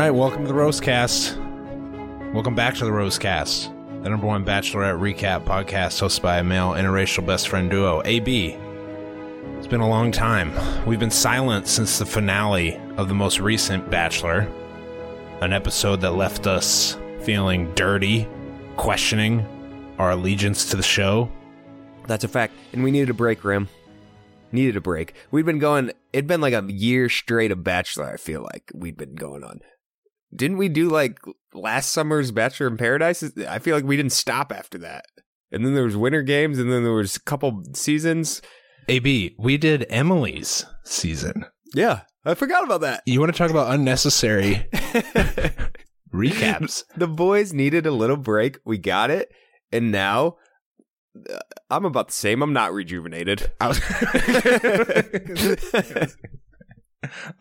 Right, welcome to the Rosecast. Welcome back to the Rosecast, the number one Bachelorette recap podcast hosted by a male interracial best friend duo, AB. It's been a long time. We've been silent since the finale of the most recent Bachelor, an episode that left us feeling dirty, questioning our allegiance to the show. That's a fact. And we needed a break, Rim. Needed a break. We'd been going, it'd been like a year straight of Bachelor, I feel like we'd been going on. Didn't we do like last summer's Bachelor in Paradise? I feel like we didn't stop after that. And then there was winter games, and then there was a couple seasons. AB, we did Emily's season. Yeah, I forgot about that. You want to talk about unnecessary recaps? The boys needed a little break. We got it, and now uh, I'm about the same. I'm not rejuvenated.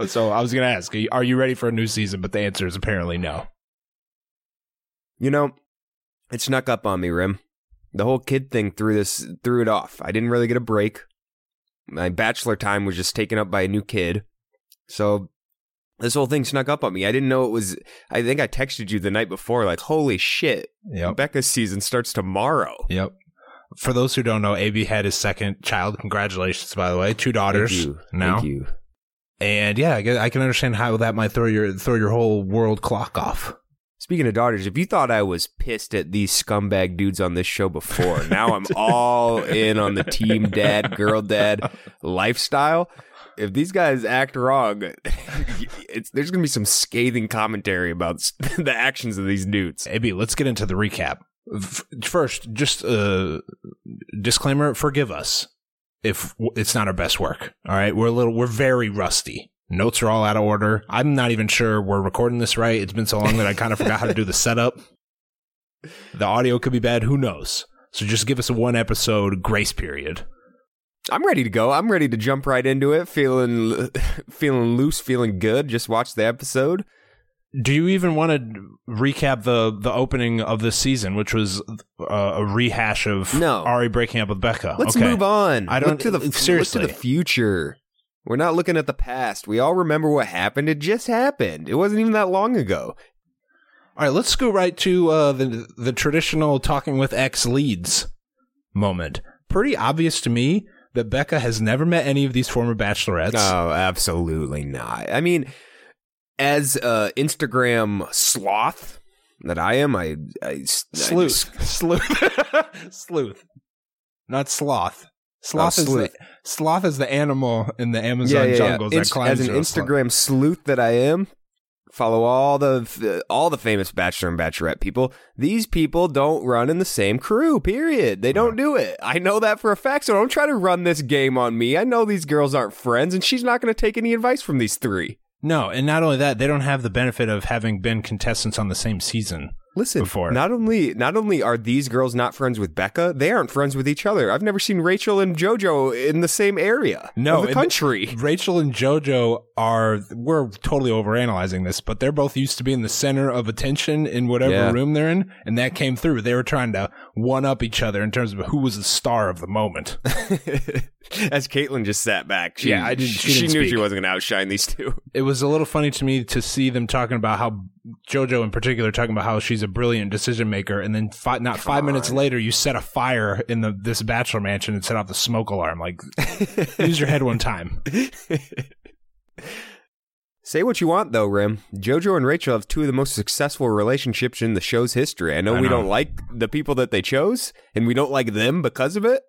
So I was going to ask, are you ready for a new season? But the answer is apparently no. You know, it snuck up on me, Rim. The whole kid thing threw this threw it off. I didn't really get a break. My bachelor time was just taken up by a new kid. So this whole thing snuck up on me. I didn't know it was I think I texted you the night before like, "Holy shit. Yep. Becca's season starts tomorrow." Yep. For those who don't know, AB had his second child. Congratulations, by the way, two daughters Thank you. now. Thank you. And yeah, I can, I can understand how that might throw your throw your whole world clock off. Speaking of daughters, if you thought I was pissed at these scumbag dudes on this show before, now I'm all in on the team dad, girl dad lifestyle. If these guys act wrong, it's, there's going to be some scathing commentary about the actions of these dudes. AB, let's get into the recap. F- First, just a disclaimer: forgive us if it's not our best work. All right, we're a little, we're very rusty. Notes are all out of order. I'm not even sure we're recording this right. It's been so long that I kind of forgot how to do the setup. The audio could be bad. Who knows? So just give us a one episode grace period. I'm ready to go. I'm ready to jump right into it, feeling feeling loose, feeling good. Just watch the episode. Do you even want to recap the the opening of this season, which was uh, a rehash of No. Ari breaking up with Becca? Let's Okay. move on. I don't- look to the seriously. Look to the future. We're not looking at the past. We all remember what happened. It just happened. It wasn't even that long ago. All right, let's go right to uh, the the traditional talking with ex leads moment. Pretty obvious to me that Becca has never met any of these former bachelorettes. Oh, absolutely not. I mean, as a Instagram sloth that I am, I, I I sleuth, sleuth, sleuth, not sloth. Sloth Oh, is the sloth is the animal in the Amazon yeah, yeah, yeah. jungles Inst- that climbs as an a sloth. Instagram sleuth that I am, follow all the all the famous bachelor and bachelorette people. These people don't run in the same crew. Period. They don't do it. I know that for a fact. So don't try to run this game on me. I know these girls aren't friends, and she's not going to take any advice from these three. No, and not only that, they don't have the benefit of having been contestants on the same season. Listen, before. not only not only are these girls not friends with Becca, they aren't friends with each other. I've never seen Rachel and JoJo in the same area No, of the country. Rachel and JoJo are we're totally overanalyzing this, but they're both used to being the center of attention in whatever Yeah. room they're in, and that came through. They were trying to one up each other in terms of who was the star of the moment. As Kaitlyn just sat back, she, Yeah, I didn't- she She, didn't knew speak. she wasn't going to outshine these two. It was a little funny to me to see them talking about how JoJo in particular talking about how she's a brilliant decision maker, and then fi- not five minutes later you set a fire in the this bachelor mansion and set off the smoke alarm. Like, use your head one time. Say what you want, though, Rim. JoJo and Rachel have two of the most successful relationships in the show's history. I know I we know. don't like the people that they chose, and we don't like them because of it.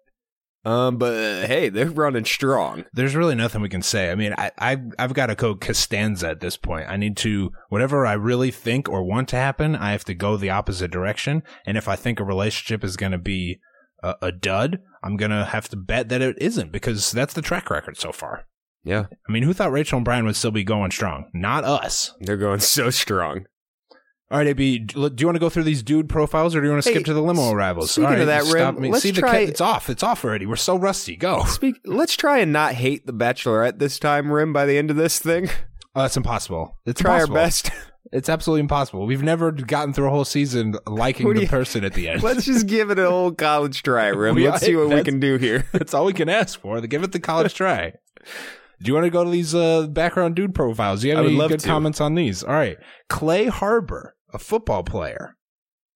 Um, but uh, hey, they're running strong. There's really nothing we can say. I mean, I, I I've got to go Costanza at this point. I need to whatever I really think or want to happen. I have to go the opposite direction. And if I think a relationship is going to be a, a dud, I'm going to have to bet that it isn't because that's the track record so far. Yeah, I mean, who thought Rachel and Bryan would still be going strong? Not us. they're going so strong. All right, AB, do you want to go through these dude profiles or do you want to Hey, skip to the limo arrivals? speaking All right, of that, stop Rim, me. let's See, the try- ca- it's off. It's off already. We're so rusty. Go. Speak. Let's try and not hate the Bachelorette this time, Rim. By the end of this thing, Oh, that's impossible. It's try impossible. our best. It's absolutely impossible. We've never gotten through a whole season liking What the you- person at the end. Let's just give it an old college try, Rim. We- Let's see what we can do here. That's all we can ask for. Give it the college try. Do you want to go to these uh, background dude profiles? Do you have I any love good to. comments on these? All right. Clay Harbor, a football player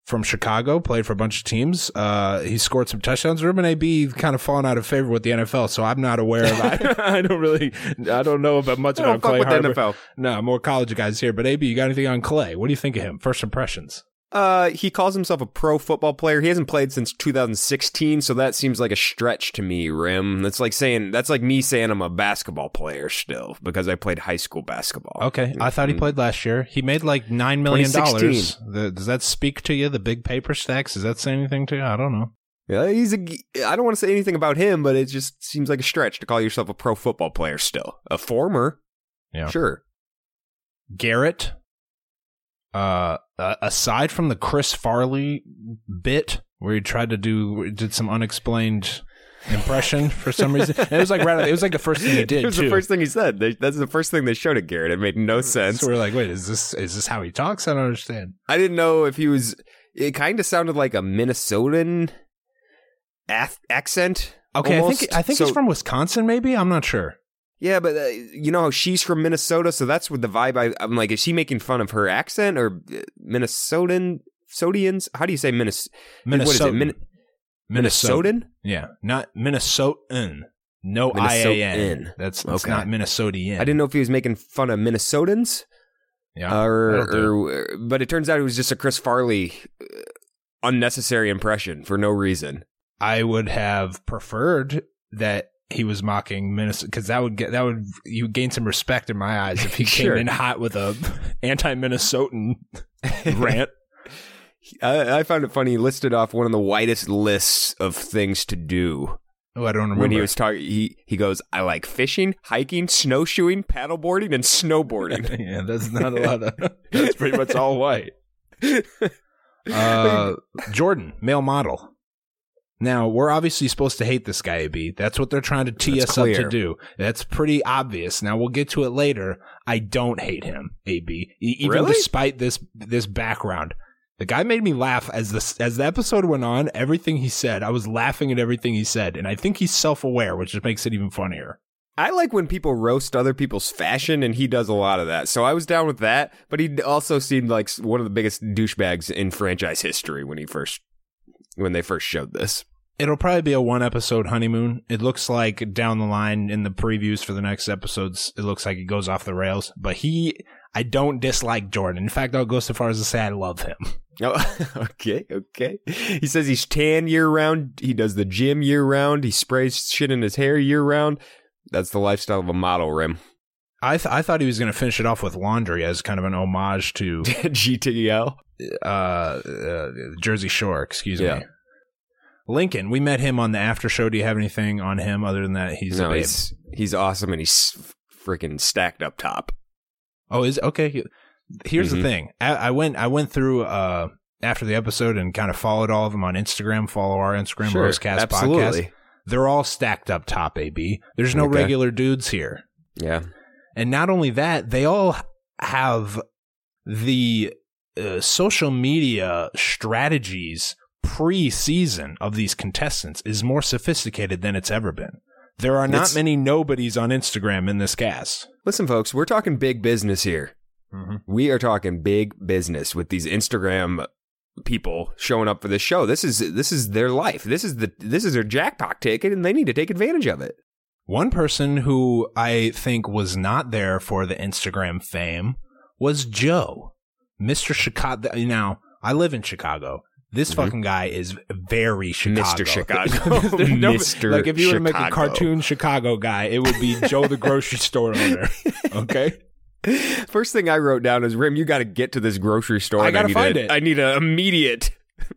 from Chicago, played for a bunch of teams. Uh, he scored some touchdowns. Ruben AB kind of fallen out of favor with the NFL, so I'm not aware of. I, I don't really, I don't know about much I about Clay with Harbor. NFL. No, more college guys here. But AB, you got anything on Clay? What do you think of him? First impressions. Uh, he calls himself a pro football player. He hasn't played since 2016, so that seems like a stretch to me, Rim. That's like saying that's like me saying I'm a basketball player still because I played high school basketball. Okay, I thought he Mm-hmm. played last year. He made like nine million dollars. Does that speak to you? The big paper stacks? Does that say anything to you? I don't know. Yeah, he's a. I don't want to say anything about him, but it just seems like a stretch to call yourself a pro football player still. A former, Yeah. sure. Garrett. Uh, uh, aside from the Chris Farley bit where he tried to do did some unexplained impression for some reason, and it was like right. It was like the first thing he did it was too. the first thing he said. They- That's the first thing they showed at Garrett. It made no sense. so we're like, wait, is this is this how he talks? I don't understand. I didn't know if he was. It kind of sounded like a Minnesotan af- accent. Okay, I think I think So- he's from Wisconsin. Maybe I'm not sure. Yeah, but uh, you know she's from Minnesota, so that's what the vibe. I, I'm like, is she making fun of her accent or uh, Minnesotan? Sodians? How do you say Minnes? What is it? Min- Minnesotan? Yeah, not Minnesotan. No I A N. Minnesotan. That's Okay. not Minnesotian. I didn't know if he was making fun of Minnesotans Yeah, or, or, but it turns out it was just a Chris Farley uh, unnecessary impression for no reason. I would have preferred that he was mocking Minnesota because that would get that would you would gain some respect in my eyes if he Sure. came in hot with a anti-Minnesotan rant. I, I found it funny. He listed off one of the whitest lists of things to do Oh, I don't remember. when he was talking. He he goes, "I like fishing, hiking, snowshoeing, paddleboarding, and snowboarding." yeah, that's not a lot of. That's pretty much all white. Uh, Jordan, male model. Now we're obviously supposed to hate this guy, AB. That's what they're trying to tee That's us up to do. That's pretty obvious. Now we'll get to it later. I don't hate him, AB. Even Really? despite this this background, the guy made me laugh as the as the episode went on. Everything he said, I was laughing at everything he said, and I think he's self aware, which just makes it even funnier. I like when people roast other people's fashion, and he does a lot of that. So I was down with that. But he also seemed like one of the biggest douchebags in franchise history when he first when they first showed this. It'll probably be a one episode honeymoon. It looks like down the line in the previews for the next episodes, it looks like he goes off the rails. But he, I don't dislike Jordan. In fact, I'll go so far as to say I love him. Oh, okay, okay. He says he's tan year round. He does the gym year round. He sprays shit in his hair year round. That's the lifestyle of a model, Rim. I th- I thought he was going to finish it off with laundry as kind of an homage to GTL. Uh, uh, Jersey Shore. Excuse Yeah. me. Lincoln, we met him on the after show. Do you have anything on him other than that he's a no, babe? he's he's awesome and he's freaking stacked up top. Oh, is okay. Here's Mhm. the thing. I, I went I went through uh after the episode and kind of followed all of them on Instagram, follow our Instagram, Sure, Rosecast Podcast. absolutely. They're all stacked up top, AB. There's no Okay. regular dudes here. Yeah. And not only that, they all have the uh, social media strategies pre-season of these contestants is more sophisticated than it's ever been. There are not It's- many nobodies on Instagram in this cast. Listen, folks, we're talking big business here. We are talking big business with these Instagram people showing up for this show. This is this is their life. This is the this is their jackpot ticket, and they need to take advantage of it. One person who I think was not there for the Instagram fame was Joe, Mr. Chicago. Now, I live in Chicago. This mm-hmm. fucking guy is very Chicago. Mr. Chicago. No- Mr. Like if you were to make a cartoon Chicago guy, it would be Joe the grocery store owner. Okay. First thing I wrote down is Rim. You got to get to this grocery store. I gotta find a- it. I need an immediate.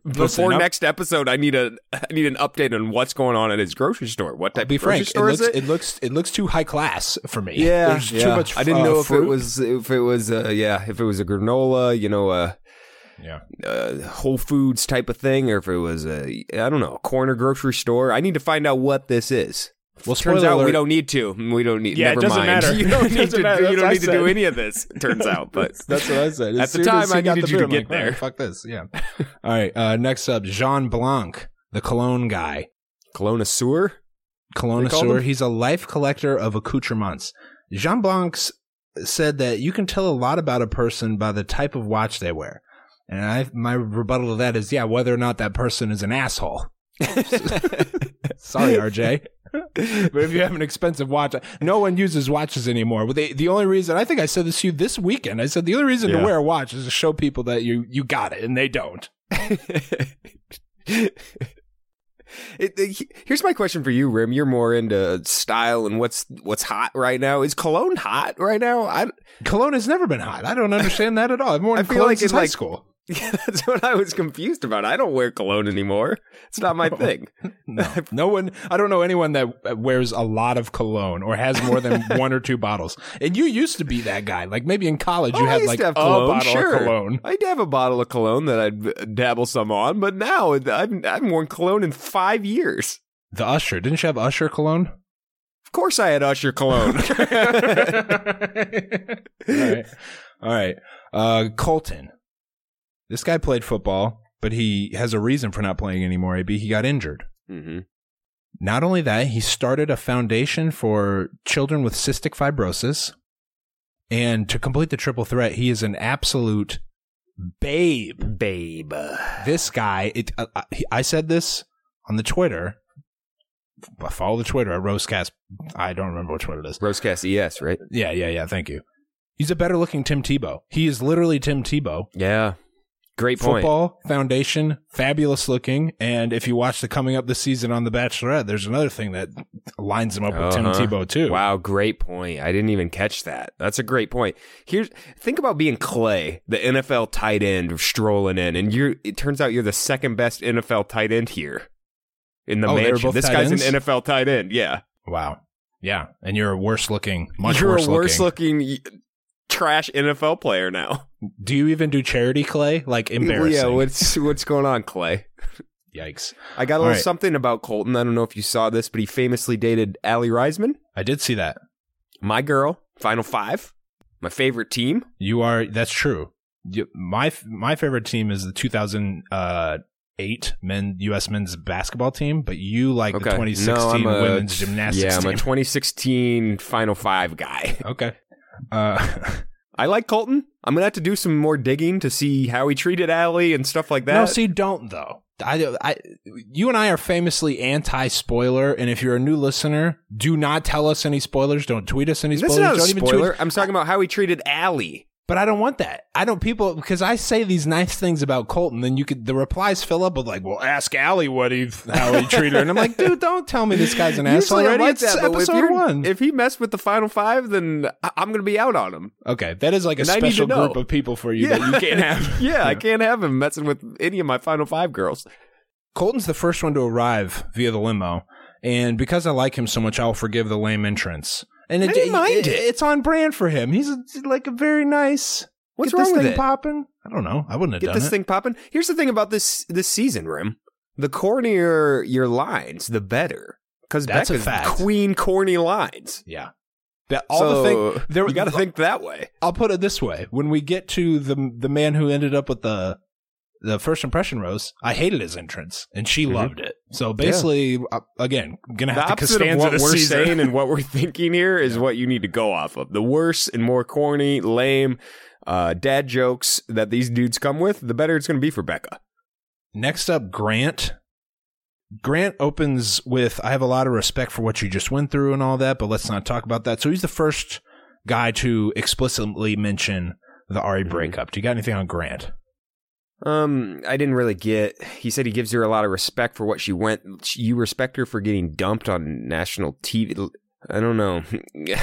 Listen, Before I'm- next episode, I need a I need an update on what's going on at his grocery store. What type Be of grocery frank, it store looks, is it? it looks it looks too high class for me. Yeah, There's yeah. too much. I didn't uh, know if fruit. it was if it was uh, yeah if it was a granola, you know, a Yeah. uh, Whole Foods type of thing, or if it was a I don't know a corner grocery store. I need to find out what this is. Well, Turns spoiler out we don't need to. We don't need. Yeah, it never doesn't mind. matter. You don't need to. matter. You don't need to do any of this. it Turns out, but That's what I said. At the time, as he I got needed the you to get like, "Man, there." Fuck this. Yeah. All right. Uh, next up, Jean Blanc, the cologne guy. Kelowna sewer. call Colonosaur. him? He's a life collector of accoutrements. Jean Blanc s- said that you can tell a lot about a person by the type of watch they wear. And I, my rebuttal to that is, yeah, whether or not that person is an asshole. Sorry, RJ. But if you have an expensive watch, no one uses watches anymore. The the only reason I think I said this to you this weekend, I said the only reason Yeah. to wear a watch is to show people that you you got it, and they don't. It- it- here's my question for you, Rim. You're more into style and what's what's hot right now. Is cologne hot right now? I Cologne has never been hot. I don't understand that at all. I feel like since it, high like- school. that's what I was confused about. I don't wear cologne anymore. It's not my thing. No, no one. I don't know anyone that wears a lot of cologne or has more than one or two bottles. And you used to be that guy. Like maybe in college, you Oh, had like a cologne, bottle sure. of cologne. I'd have a bottle of cologne that I'd dabble some on, but now I've, I haven't worn cologne in five years. The Usher. Didn't you have Usher cologne? Of course, I had Usher cologne. All right. All right. Uh, Colton. This guy played football, but he has a reason for not playing anymore. AB, he got injured. hmm Not only that, he started a foundation for children with cystic fibrosis. And to complete the triple threat, he is an absolute babe. Babe. This guy, it, uh, uh, I said this on the Twitter. Follow the Twitter at Rosecast. I don't remember which one it is. Rosecast ES, right? Yeah, yeah, yeah. Thank you. He's a better looking Tim Tebow. He is literally Tim Tebow. Yeah. Great point. Football foundation, fabulous looking. And if you watch the coming up this season on The Bachelorette, there's another thing that lines him up with Tim Uh-huh. Tebow too. Wow, great point. I didn't even catch that. That's a great point. Here's think about being Clay, the NFL tight end strolling in, and you're it turns out you're the second best NFL tight end here in the Oh, mansion. This guy's ends? an NFL tight end. Yeah. Wow. Yeah. And you're a worse looking, much you're worse a worse looking. looking trash NFL player now. Do you even do charity, Clay? Like embarrassing. Yeah, what's what's going on, Clay? Yikes. I got a All little right. something about Colton. I don't know if you saw this, but he famously dated Aly Raisman, I did see that. my girl, Final Five, my favorite team. You are, that's true. You, my, my favorite team is the 2008 uh, men, U.S. men's basketball team, but you like the 2016 No, a- women's gymnastics Yeah, I'm a 2016 Final Five guy. okay. Uh, I like Colton. I'm gonna have to do some more digging to see how he treated Aly and stuff like that. No, see, don't though. I, I, you and I are famously anti-spoiler, and if you're a new listener, do not tell us any spoilers. Don't tweet us any That's spoilers. not a don't even spoiler. tweet. I'm talking about how he treated Aly. But I don't want that. I don't people because I say these nice things about Colton, then you could the replies fill up with like, "Well, ask Aly what he how he treated her," and I'm like, "Dude, don't tell me this guy's an asshole Usually already. like It's that, but if, episode one." if he messed with the Final Five, then I'm gonna be out on him. okay, that is like a And special group of people for you that you can't have. yeah, I can't have him messing with any of my Final Five girls. Colton's the first one to arrive via the limo, and because I like him so much, I'll forgive the lame entrance. And I didn't mind it. It's on brand for him. He's like a very nice, What's Get wrong this with thing it? popping? I don't know. I wouldn't have done it. Get this thing popping. Here's the thing about this this season, Rim. The cornier your lines, the better. Because That's a fact. queen corny lines. Yeah. That all so the thing there you got to think that way. I'll put it this way: when we get to the the man who ended up with the the first impression rose, I hated his entrance, and she Mhm. loved it. So basically, uh, again, gonna The have to opposite of what we're season. saying and what we're thinking here is what you need to go off of. The worse and more corny, lame, uh, dad jokes that these dudes come with, the better it's going to be for Becca. Next up, Grant. Grant opens with, I have a lot of respect for what you just went through and all that, but let's not talk about that. So he's the first guy to explicitly mention the Ari Mhm. breakup. Do you got anything on Grant? Um, I didn't really get. He said he gives her a lot of respect for what she went. You respect her for getting dumped on national TV. I don't know.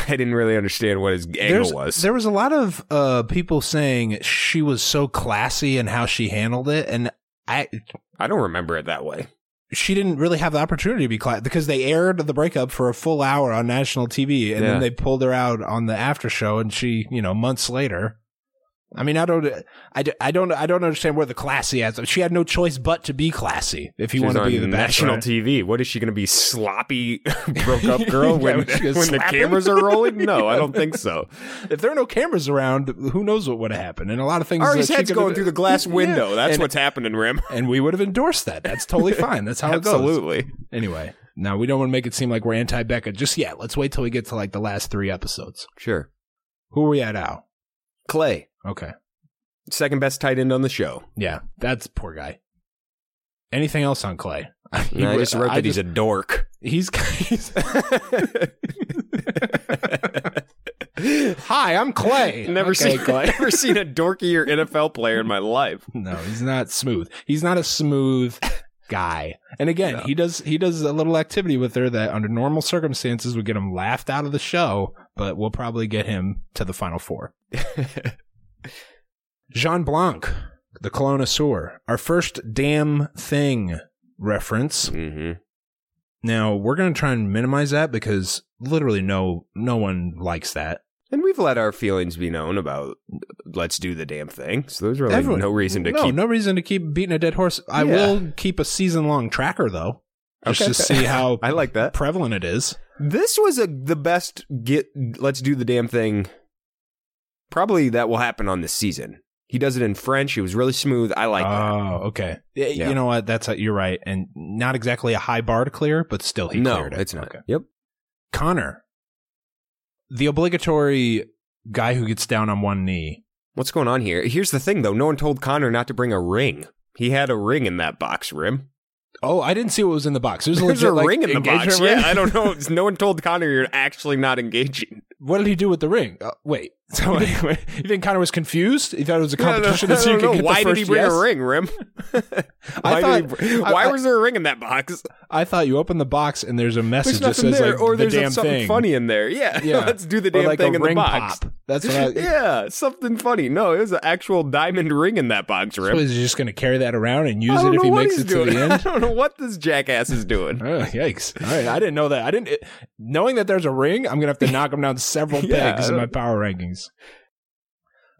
I didn't really understand what his angle There's- was. There was a lot of uh, people saying she was so classy and how she handled it, and I I don't remember it that way. she didn't really have the opportunity to be classy because they aired the breakup for a full hour on national TV, and Yeah. then they pulled her out on the after show, and she, you know, months later. I mean, I don't, I, d- I don't, I don't understand where the classy is. She had no choice but to be classy if you She want to be on the national bachelor. TV. What is she going to be sloppy broke up girl Yeah, when was she gonna when the cameras are rolling? No, I don't think so. If there are no cameras around, who knows what would have happened? And a lot of things. Ari's that she head's going through the glass Yeah. window. That's And- what's happening, Rim. and we would have endorsed that. That's totally fine. That's how it goes. Absolutely. Anyway, now we don't want to make it seem like we're anti Becca just yet. Let's wait till we get to like the last three episodes. Sure. Who are we at now? Clay, Okay. second best tight end on the show. Yeah, that's poor guy. Anything else on Clay? He I just wrote I that he's a dork. he's, he's Hi, I'm Clay. never okay, seen Clay. never seen a dorkier NFL player in my life. No, he's not smooth. He's not a smooth guy. And again, No. he does he does a little activity with her that under normal circumstances would get him laughed out of the show, but we'll probably get him to the final four. Jean Blanc, the Colonosaur, our first damn thing reference. hmm Now we're gonna try and minimize that because literally no no one likes that. And we've let our feelings be known about let's do the damn thing. So there's really Everyone- no reason to no, keep. no reason to keep beating a dead horse. I Yeah. will keep a season long tracker though, just Okay. to see how I like that. prevalent it is. This was a the best get. Let's do the damn thing. Probably that will happen on this season. He does it in French. It was really smooth. I like that. Oh, okay. Yeah. You know what? That's you're right, and not exactly a high bar to clear, but still he no, cleared it. it's not. Okay. Yep. Connor, the obligatory guy who gets down on one knee. What's going on here? Here's the thing, though. No one told Connor not to bring a ring. He had a ring in that box, Rim. Oh, I didn't see what was in the box. There's a There's legit a like, ring in the box. ring? Yeah, I don't know. No one told Connor you're actually not engaging. What did he do with the ring? Uh, wait, so wait. you think Connor was confused? He thought it was a competition I to who don't could know. get Why did he bring yes? a ring, Rim? why thought- did he, why I- was there a ring in that box? I thought you open the box and there's a message There's that says there, like or the there's damn something thing. funny in there. Yeah, Yeah. let's do the Or damn like thing in the box. pop. That's what I. yeah, something funny. No, it was an actual diamond ring in that box, So Rim. is he just going to carry that around and use it if he makes he's it to doing. the I don't know what this jackass is doing. Oh, yikes! All right, I didn't know that. I didn't. It, knowing that there's a ring, I'm gonna have to knock him down several pegs in my power rankings.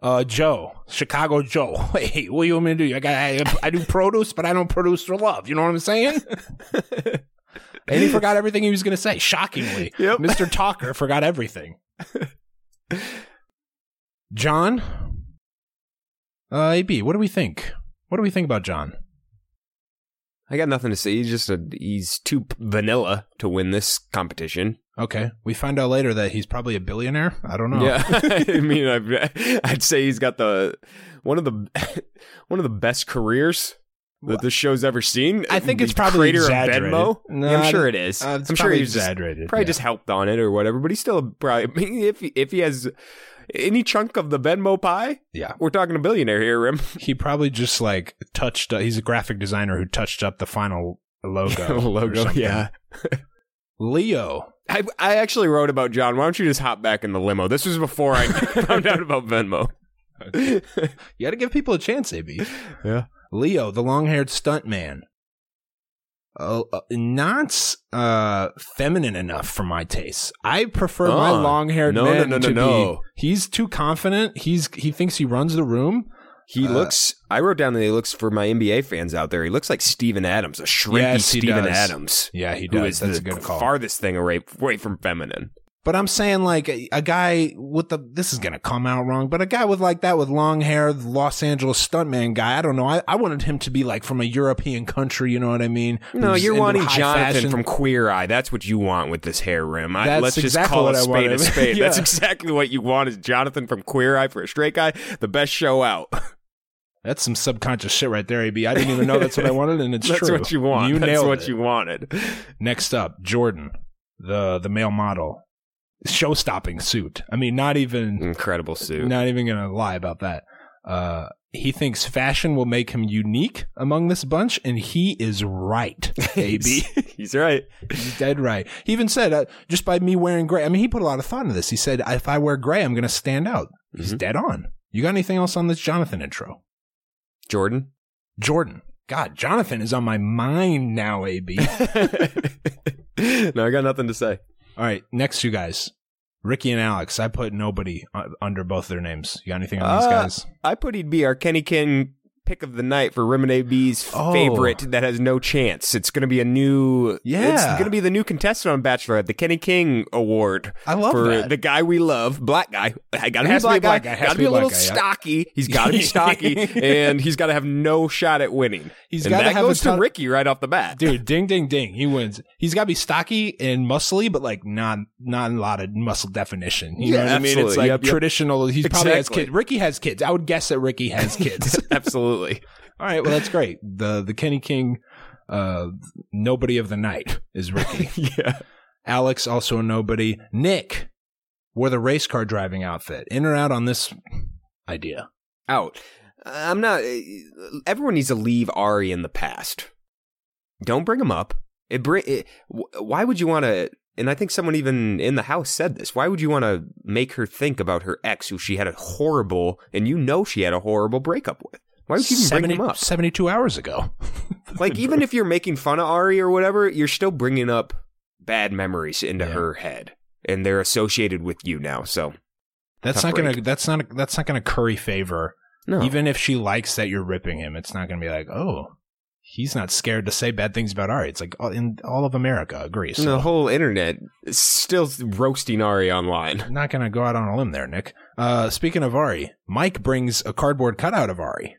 Uh, Joe, Chicago Joe. Hey, what do you want me to do? I got, I, I do produce, but I don't produce for love. You know what I'm saying? and he forgot everything he was gonna say. Shockingly, Yep. Mr. Talker forgot everything. John, uh, AB, what do we think? What do we think about John? I got nothing to say. He's just a he's too vanilla to win this competition. Okay, we find out later that he's probably a billionaire. I don't know. Yeah, I mean, I'd, I'd say he's got the one of the one of the best careers that this show's ever seen. I think it's probably creator exaggerated. of Venmo. No, I'm sure it is. Uh, I'm sure probably he's just, exaggerated. probably yeah. just helped on it or whatever. But he's still probably I mean, if he, if he has any chunk of the Venmo pie, yeah. we're talking a billionaire here, Rim. He probably just like touched. Uh, he's a graphic designer who touched up the final logo. Logo, yeah. Leo. I I actually wrote about John. Why don't you just hop back in the limo? This was before I found out about Venmo. You got to give people a chance, AB. Yeah. Leo, the long-haired stunt man. uh, uh, not uh, feminine enough for my taste. I prefer my Oh. long haired No, man no, no, to no, no. be. He's too confident. He's he thinks he runs the room. He Uh, looks. I wrote down that he looks for my NBA fans out there. He looks like Steven Adams, a shrimpy Yes, Steven does. Adams. Yeah, he does. is That's the a good call. farthest thing away, away from feminine? But I'm saying like a, a guy with the this is gonna come out wrong, but a guy with like that with long hair, the Los Angeles stuntman guy. I don't know. I, I wanted him to be like from a European country. You know what I mean? No, you're wanting Jonathan fashion. from Queer Eye. That's what you want with this hair rim. I, That's let's just exactly call what a spade a spade. That's exactly what you want is Jonathan from Queer Eye for a straight guy. The best show out. That's some subconscious shit right there, AB. I didn't even know that's what I wanted, and it's That's true. what you want. You That's nailed what it. you wanted. Next up, Jordan, the the male model, show stopping suit. I mean, not even Incredible suit. not even gonna lie about that. Uh, he thinks fashion will make him unique among this bunch, and he is right. AB, He's right. he's dead right. He even said, uh, just by me wearing gray. I mean, he put a lot of thought into this. He said, if I wear gray, I'm gonna stand out. He's Mhm. dead on. You got anything else on this Jonathan intro? Jordan. Jordan. God, Jonathan is on my mind now, AB. no, I got nothing to say. All right, next you guys. Ricky and Alex. I put nobody under both their names. You got anything on these Uh, guys? I put he'd be our Kenny King pick of the night for Rim B's Oh. favorite that has no chance. It's going to be a new. Yeah. It's going to be the new contestant on Bachelorette, the Kenny King Award. I love for that. the guy we love, black guy. I got to be a to black guy. guy. Got to to be a little guy, yeah. stocky. He's got to be stocky, and he's got to have no shot at winning. He's have a goes to Ricky right off the bat. Dude, ding, ding, ding. He wins. He's got to be stocky and muscly, but like not not a lot of muscle definition. You know Yeah, what I mean? It's like Yep, yep. traditional. He probably has kids. Ricky has kids. I would guess that Ricky has kids. Absolutely. All right, well that's great. The the Kenny King, uh, nobody of the night is Ricky. yeah. Alex also a nobody. Nick wore the race car driving outfit. In or out on this idea? out. I'm not. Everyone needs to leave Ari in the past. Don't bring him up. It bring. It, why would you want to? And I think someone even in the house said this. Why would you want to make her think about her ex, who she had a horrible, and you know she had a horrible breakup with? Why would you even bring him up? 72 hours ago. Like even if you're making fun of Ari or whatever, you're still bringing up bad memories into Yeah. her head, and they're associated with you now. So That's not gonna. That's not. That's not gonna curry favor. no, Even if she likes that you're ripping him, it's not gonna be like, oh, he's not scared to say bad things about Ari. It's like all- in all of America agrees. So the whole internet is still roasting Ari online. I'm not gonna go out on a limb there, Nick. Uh, speaking of Ari, Mike brings a cardboard cutout of Ari.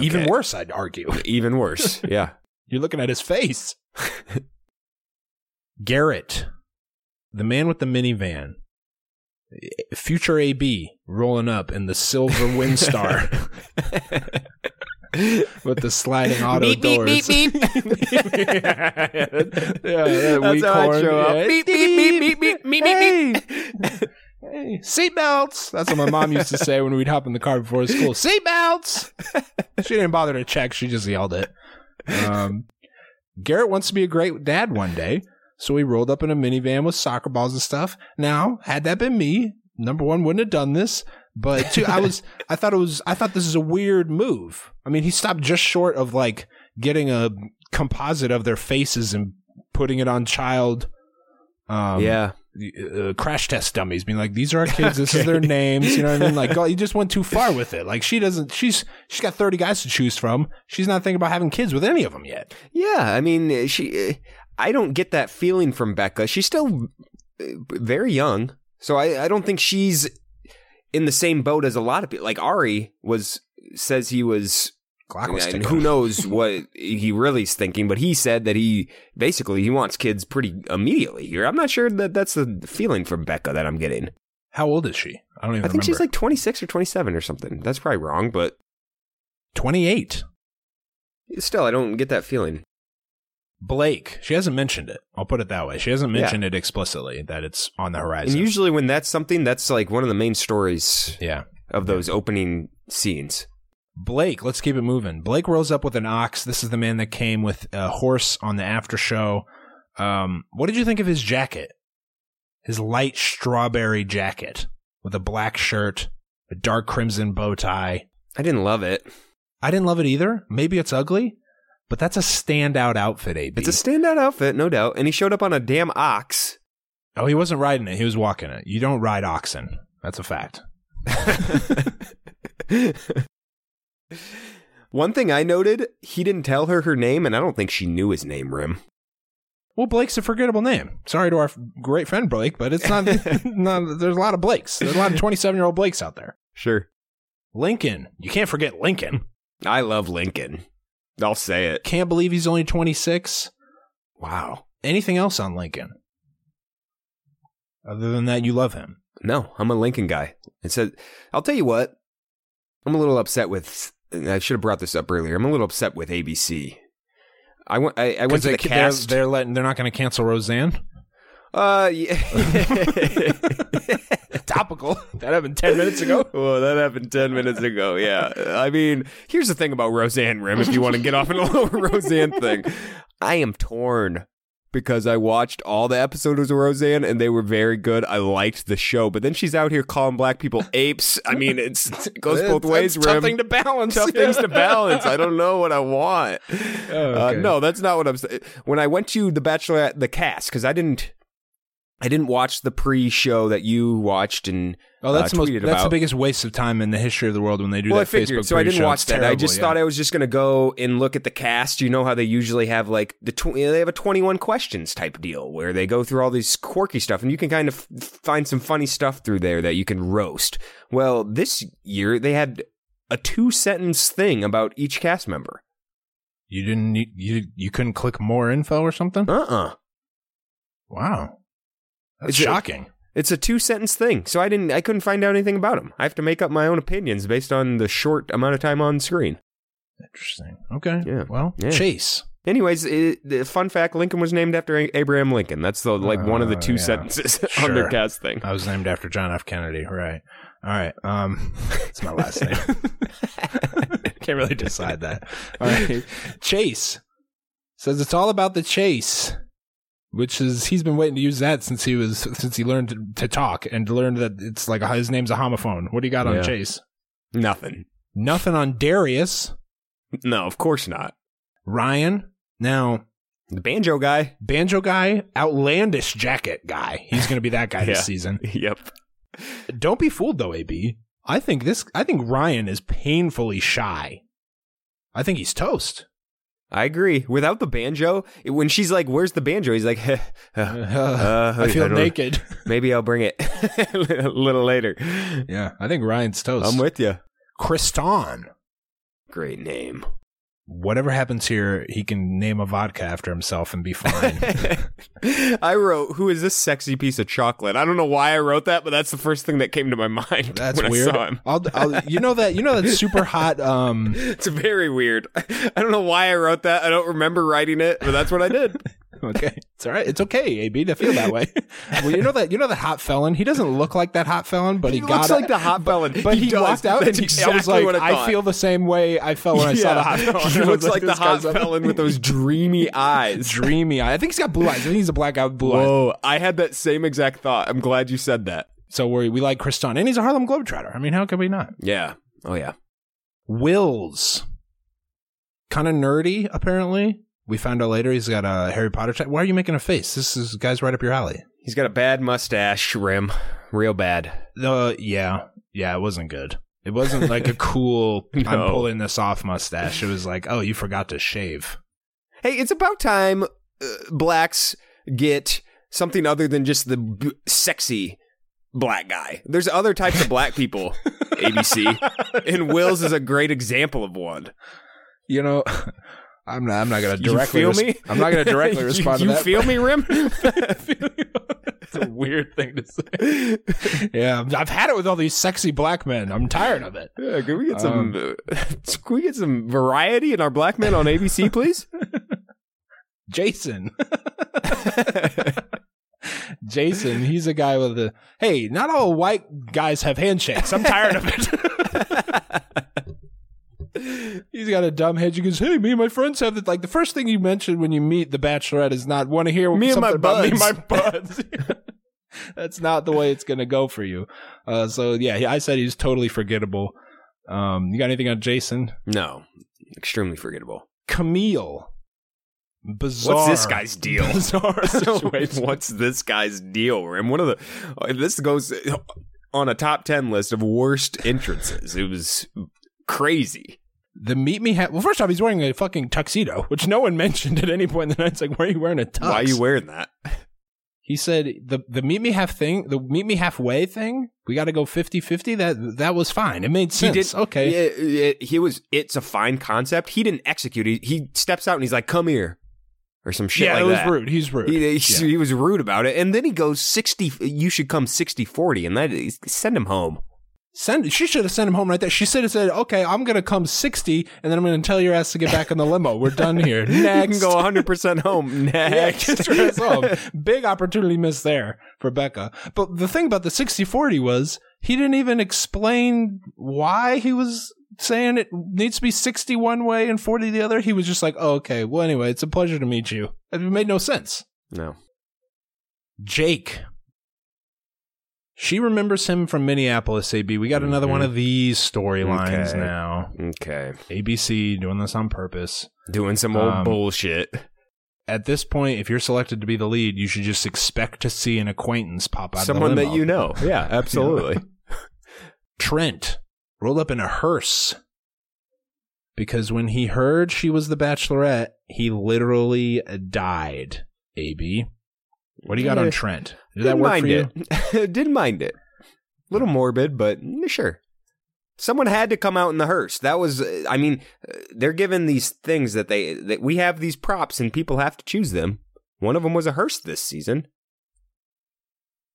Even worse, I'd argue. Even worse. Yeah. You're looking at his face. Garrett, the man with the minivan, future AB rolling up in the silver Windstar with the sliding auto Beep, beep, doors. beep, beep. yeah, that That's how I horn. show up. Yeah. Beep, beep, beep, beep, beep, beep, beep, beep. Hey, seatbelts. That's what my mom used to say when we'd hop in the car before school. Seatbelts. she didn't bother to check. She just yelled it. Um, Garrett wants to be a great dad one day, so he rolled up in a minivan with soccer balls and stuff. Now, had that been me, number one wouldn't have done this. But two, I was, I thought it was, I thought this is a weird move. I mean, he stopped just short of like getting a composite of their faces and putting it on child. Um, yeah. Uh, crash test dummies, being like, "These are our kids. This is their names." You know what I mean? Like, oh, you just went too far with it. Like, she doesn't. She's she's got thirty guys to choose from. She's not thinking about having kids with any of them yet. Yeah. I mean, she. I don't get that feeling from Becca. She's still uh, very young, so I, I don't think she's in the same boat as a lot of people. Like Ari was says he was Glock was and who knows what he really is thinking, but he said that he basically he wants kids pretty immediately here. I'm not sure that that's the feeling from Becca that I'm getting. How old is she? I don't even I think remember. she's like 26 or 27 or something. That's probably wrong, but twenty eight. still, I don't get that feeling. Blake. She hasn't mentioned it. I'll put it that way. She hasn't Yeah. mentioned it explicitly that it's on the horizon. And usually, when that's something, that's like one of the main stories yeah. of those opening scenes. Blake, let's keep it moving. Blake rolls up with an ox. This is the man that came with a horse on the after show. Um, what did you think of his jacket? His light strawberry jacket with a black shirt, a dark crimson bow tie. I didn't love it. I didn't love it either. Maybe it's ugly, but that's a standout outfit, AB. It's a standout outfit, no doubt. And he showed up on a damn ox. oh, he wasn't riding it; he was walking it. You don't ride oxen. That's a fact. One thing I noted, he didn't tell her her name, and I don't think she knew his name, Rim. Well, Blake's a forgettable name. Sorry to our f- great friend Blake, but it's not. not there's a lot of Blakes. There's a lot of 27 year old Blakes out there. Sure. Lincoln, you can't forget Lincoln. I love Lincoln. I'll say it. Can't believe he's only 26. Wow. Anything else on Lincoln? Other than that, you love him. No, I'm a Lincoln guy. It said, I'll tell you what, I'm a little upset with, I should have brought this up earlier. I'm a little upset with ABC. I went, I, I went to they, the cast. They're, they're letting. They're not going to cancel Roseanne. uh, yeah. Topical. That happened 10 minutes ago. Well, that happened 10 minutes ago. Yeah. I mean, here's the thing about Roseanne Rim, if you want to get off on a little Roseanne thing. I am torn because I watched all the episodes of Roseanne and they were very good. I liked the show, but then she's out here calling black people apes. I mean, it's, it goes both ways, It's a tough thing to balance. Tough things to balance. I don't know what I want. Oh, Uh, no, that's not what I'm saying. When I went to the Bachelorette, the cast, because I didn't, I didn't watch the pre-show that you watched and Oh, that's uh, the most. That's the biggest waste of time in the history of the world when they do well, I that figured, Facebook so I didn't watch It's that. I just yeah. thought I was just going to go and look at the cast. You know how they usually have like the tw- they have a 21 questions type deal where they go through all these quirky stuff and you can kind of f- find some funny stuff through there that you can roast. Well, this year they had a two sentence thing about each cast member. you didn't. need- You you couldn't click more info or something. Uh-uh. Wow, that's Is it- shocking. It's a two sentence thing. So I didn't I couldn't find out anything about him. I have to make up my own opinions based on the short amount of time on screen. Interesting. Okay. Yeah. Well, Yeah. Chase. Anyways, it, the fun fact: Lincoln was named after Abraham Lincoln. That's the like one of the two yeah. sentences Sure. on their cast thing. I was named after John F. Kennedy. Right. All right. Um, it's my last name. Can't really decide that. All right. Chase says it's all about the chase, which is he's been waiting to use that since he was since he learned to, to talk and learned that it's like his name's a homophone. What do you got on Chase? Nothing. Nothing on Darius. No, of course not. Ryan. Now The banjo guy. banjo guy, outlandish jacket guy. He's going to be that guy Yeah. this season. Yep. Don't be fooled though, AB. I think this. I think Ryan is painfully shy. I think he's toast. I agree. Without the banjo, when she's like, "Where's the banjo?" He's like, uh, uh, I feel don't- naked. Maybe I'll bring it a little later." yeah, I think Ryan's toast. I'm with you. Christon. Great name. Whatever happens here, he can name a vodka after himself and be fine. I wrote, "Who is this sexy piece of chocolate?" I don't know why I wrote that, but that's the first thing that came to my mind That's when weird. I saw him. I'll, I'll, you know that you know that super hot. Um, It's very weird. I don't know why I wrote that. I don't remember writing it, but that's what I did. okay, it's all right. It's okay, AB, to feel that way. well, you know that you know the hot felon. He doesn't look like that hot felon, but he, He got looks it. like the hot felon. But he, He walked out That's and he, I was like, I I, feel the same way I felt when I saw the hot felon. He looks like the hot felon with those dreamy eyes. dreamy eye. I think he's got blue eyes. I think he's a black guy with blue eyes. Whoa, I had that same exact thought. I'm glad you said that. So we we like Christon, and he's a Harlem Globetrotter. I mean, how could we not? Yeah. Oh yeah. Wills, kind of nerdy. Apparently, we found out later he's got a Harry Potter. Type. Why are you making a face? This is guy's right up your alley. He's got a bad mustache rim, real bad. Uh, yeah, yeah, it wasn't good. It wasn't like a cool. I'm pulling this off mustache. It was like, oh, you forgot to shave. Hey, it's about time uh, blacks get something other than just the b- sexy black guy. There's other types of black people. ABC and Wills is a great example of one. You know, I'm not. I'm not gonna You directly. feel res- me? I'm not gonna directly You- respond to you that. feel me, Rim? it's a weird thing to say. yeah, I've had it with all these sexy black men. I'm tired of it. Yeah, can we get some? Um, can we get some variety in our black men on ABC, please? Jason. Jason, he's a guy with a hey, not all white guys have handshakes. I'm tired of it. He's got a dumb head. You goes, hey, me and my friends have it. Like the first thing you mention when you meet the Bachelorette is not want to hear Me and my about me and my buds." buds. That's not the way it's gonna go for you. Uh, so yeah, I said he's totally forgettable. Um, you got anything on Jason? no, extremely forgettable. Kamil. Bizarre. What's this guy's deal? Bizarre situation. What's this guy's deal, Rim? One of the uh, this goes on a top ten list of worst entrances. It was crazy. The meet me ha- well first off he's wearing a fucking tuxedo which no one mentioned at any point in the night it's like why are you wearing a tux Why are you wearing that? he said the the meet me half thing the meet me halfway thing we got to go 50-50 that that was fine it made sense He did okay It, it- he was. It's a fine concept. He didn't execute. He, he steps out and he's like, "Come here," or some shit yeah like it was that. rude he's rude He, he, Yeah. he was rude about it, and then he goes sixty. You should come 60-40, and that send him home. Send, she should have sent him home right there. She should have said, "Okay, I'm gonna come 60, and then I'm gonna tell your ass to get back in the limo. We're done here. You can go one hundred percent home next. ass home. Big opportunity missed there for Becca. But the thing about the 60-40 was he didn't even explain why he was saying it needs to be 60 one way and 40 the other. He was just like, oh, okay, well, anyway, it's a pleasure to meet you. It made no sense. no, Jake. She remembers him from Minneapolis, AB. We got another Mhm. one of these storylines Okay. now. okay, ABC doing this on purpose. doing some old Um, bullshit. At this point, if you're selected to be the lead, you should just expect to see an acquaintance pop out Someone of the that you know. Yeah, absolutely. Trent rolled up in a hearse because when he heard she was the bachelorette, he literally died. AB, what do you got on Trent? Did that Didn't work mind for you? it. Didn't mind it. A little morbid, but mm, sure. Someone had to come out in the hearse. That was, uh, I mean, uh, they're given these things that they that we have these props and people have to choose them. One of them was a hearse this season.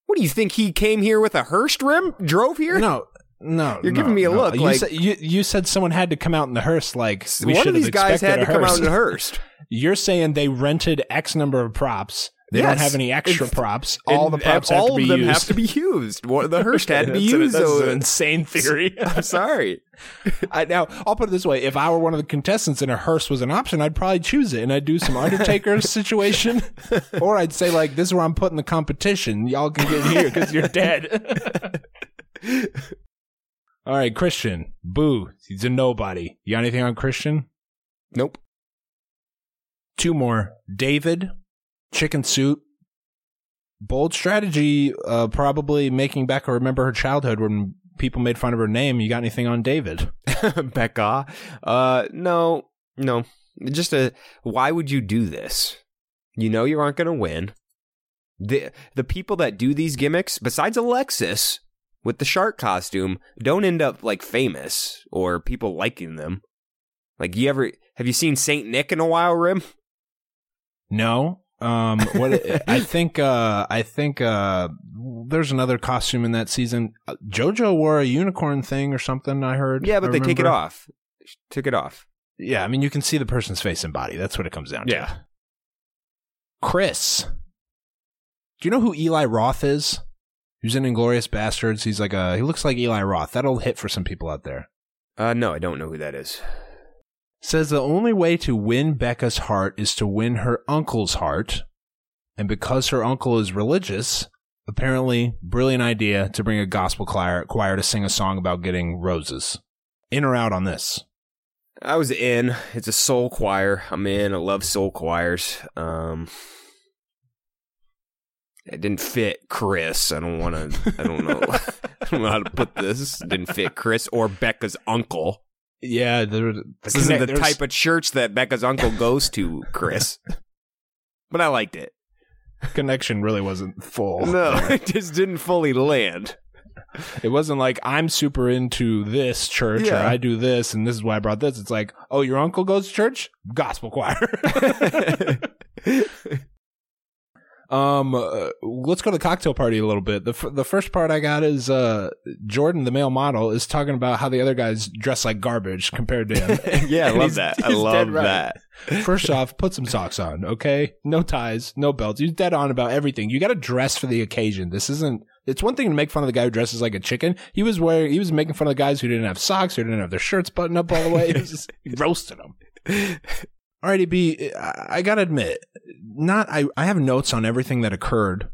What do you think? He came here with a hearse rim? Drove here? No, no. You're no, giving me a no. look You, like- said, you, you said someone had to come out in the hearse. Like we One should of these have guys had to a come out hearse. in a hearse. You're saying they rented X number of props. They don't have any extra It's- props. All the props have all to be of them used. have to be used. The hearse had to be an- used. that's an insane theory. I'm sorry. I, now, I'll put it this way: if I were one of the contestants and a hearse was an option, I'd probably choose it, and I'd do some Undertaker situation, or I'd say like, "This is where I'm putting the competition. Y'all can get here because you're dead." All right, Christian. Boo. He's a nobody. You got anything on Christian? Nope. Two more. David, chicken soup. Bold strategy, uh, probably making Becca remember her childhood when people made fun of her name. You got anything on David? Becca. Uh, no, no. Just a. Why would you do this? You know you aren't going to win. The the people that do these gimmicks, besides Alexis with the shark costume, don't end up like famous or people liking them. Like you ever have you seen Saint Nick in a while, Rim? No. Um what I think uh I think uh there's another costume in that season. Uh, Jojo wore a unicorn thing or something I heard. Yeah, but I they take it off. Took it off. Yeah, I mean you can see the person's face and body. That's what it comes down to. Yeah. Chris. Do you know who Eli Roth is? He was in Inglourious Basterds. He's like a he looks like Eli Roth. That'll hit for some people out there. Uh, no, I don't know who that is. Says the only way to win Becca's heart is to win her uncle's heart. And because her uncle is religious, apparently, brilliant idea to bring a gospel choir, choir to sing a song about getting roses. In or out on this? I was in. It's a soul choir. I'm in. I love soul choirs. Um, it didn't fit Chris. I don't want to. I don't know. I don't know how to put this. It didn't fit Chris or Becca's uncle. Yeah, This isn't the type of church that Becca's uncle goes to, Chris. but I liked it. connection really wasn't full. No, it just didn't fully land. It wasn't like I'm super into this church or I do this and this is why I brought this. It's like, oh, your uncle goes to church? Gospel choir. Um, uh, let's go to the cocktail party a little bit. The f- the first part I got is uh Jordan, the male model, is talking about how the other guys dress like garbage compared to him. yeah, I love that. I love right. that. First off, put some socks on, okay? No ties, no belts. He's dead on about everything. You got to dress for the occasion. This isn't. It's one thing to make fun of the guy who dresses like a chicken. He was wearing. He was making fun of the guys who didn't have socks, who didn't have their shirts buttoned up all the way. He was just he roasted them. Alrighty, B. I gotta admit, not. I I have notes on everything that occurred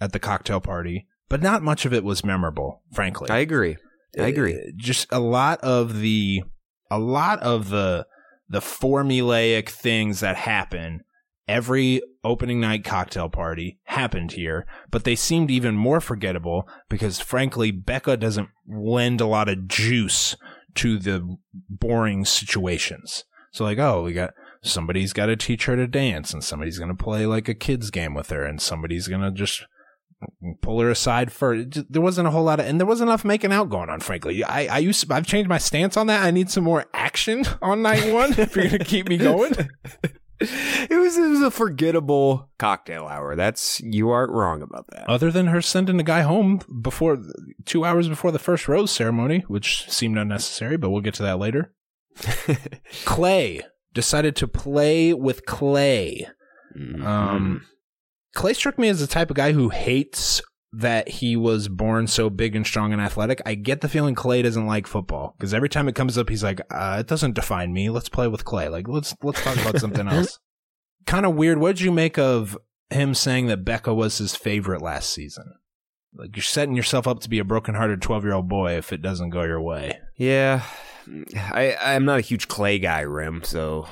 at the cocktail party, but not much of it was memorable. Frankly, I agree. I agree. uh, just a lot of the a lot of the the formulaic things that happen every opening night cocktail party happened here, but they seemed even more forgettable because frankly, Becca doesn't lend a lot of juice to the boring situations. So like, oh, we got somebody's got to teach her to dance and somebody's going to play like a kids game with her and somebody's going to just pull her aside for there wasn't a whole lot of and there wasn't enough making out going on frankly i i used i've changed my stance on that i need some more action on night one if you're gonna keep me going it was it was a forgettable cocktail hour. That's you aren't wrong about that. Other than her sending a guy home before two hours before the first rose ceremony, which seemed unnecessary, but we'll get to that later. Clay decided to play with Clay. Mm-hmm. Um, Clay struck me as the type of guy who hates that he was born so big and strong and athletic. I get the feeling Clay doesn't like football because every time it comes up, he's like, uh, "It doesn't define me. Let's play with Clay. Like, let's let's talk about something else." Kind of weird. What did you make of him saying that Becca was his favorite last season? Like you're setting yourself up to be a broken-hearted twelve-year-old boy if it doesn't go your way. yeah, I I'm not a huge Clay guy, Rim. So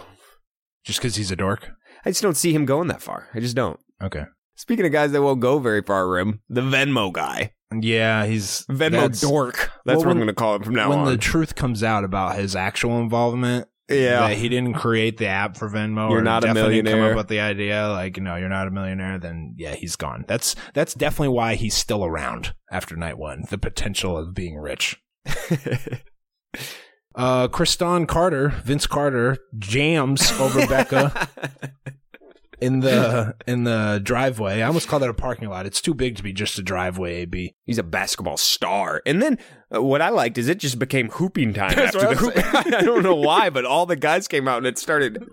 Just because he's a dork. I just don't see him going that far. I just don't. Okay. Speaking of guys that won't go very far, Rim, the Venmo guy, Yeah, he's Venmo that's- dork. That's Well, what I'm going to call him from now when on. When the truth comes out about his actual involvement, yeah, he didn't create the app for Venmo. You're or not a didn't Come millionaire. up with the idea, like no, you're not a millionaire. Then yeah, he's gone. That's that's definitely why he's still around after night one. The potential of being rich. Uh, Christon Carter, Vince Carter jams over Becca in the in the driveway. I almost call that a parking lot. It's too big to be just a driveway. AB. He's a basketball star. And then uh, what I liked is it just became hooping time That's after the I'm hoop. I don't know why, but all the guys came out and it started.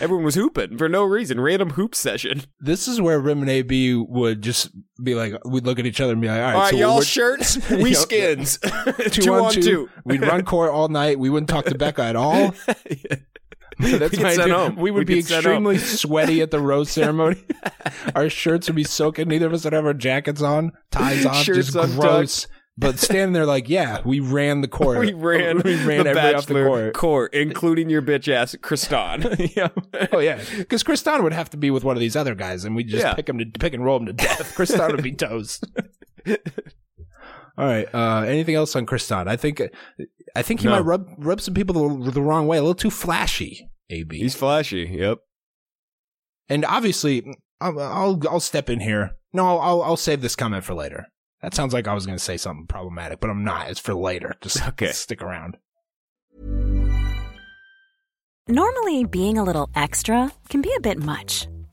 Everyone was hooping for no reason. Random hoop session. This is where Rim and AB would just be like, we'd look at each other and be like, all right, All right, so y'all shirts, we Yep. skins. two, on two. We'd run court all night. We wouldn't talk to Becca at all. That's my idea. home. We would We be get sent home. extremely sweaty at the rose ceremony. our shirts would be soaking. Neither of us would have our jackets on, ties on, Shirts just untucked. gross. But standing there like, yeah, we ran the court. We ran, we ran the every off the Bachelor court. including your bitch ass, Christon. yeah. Oh yeah, because Christon would have to be with one of these other guys, and we would just Yeah. pick him to pick and roll him to death. Christon would be toast. All right. Uh, anything else on Christon? I think I think he No. might rub rub some people the, the wrong way. A little too flashy. AB. He's flashy. Yep. and obviously, I'll, I'll I'll step in here. No, I'll, I'll I'll save this comment for later. That sounds like I was going to say something problematic, but I'm not. It's for later. Just Okay. stick around. Normally, being a little extra can be a bit much,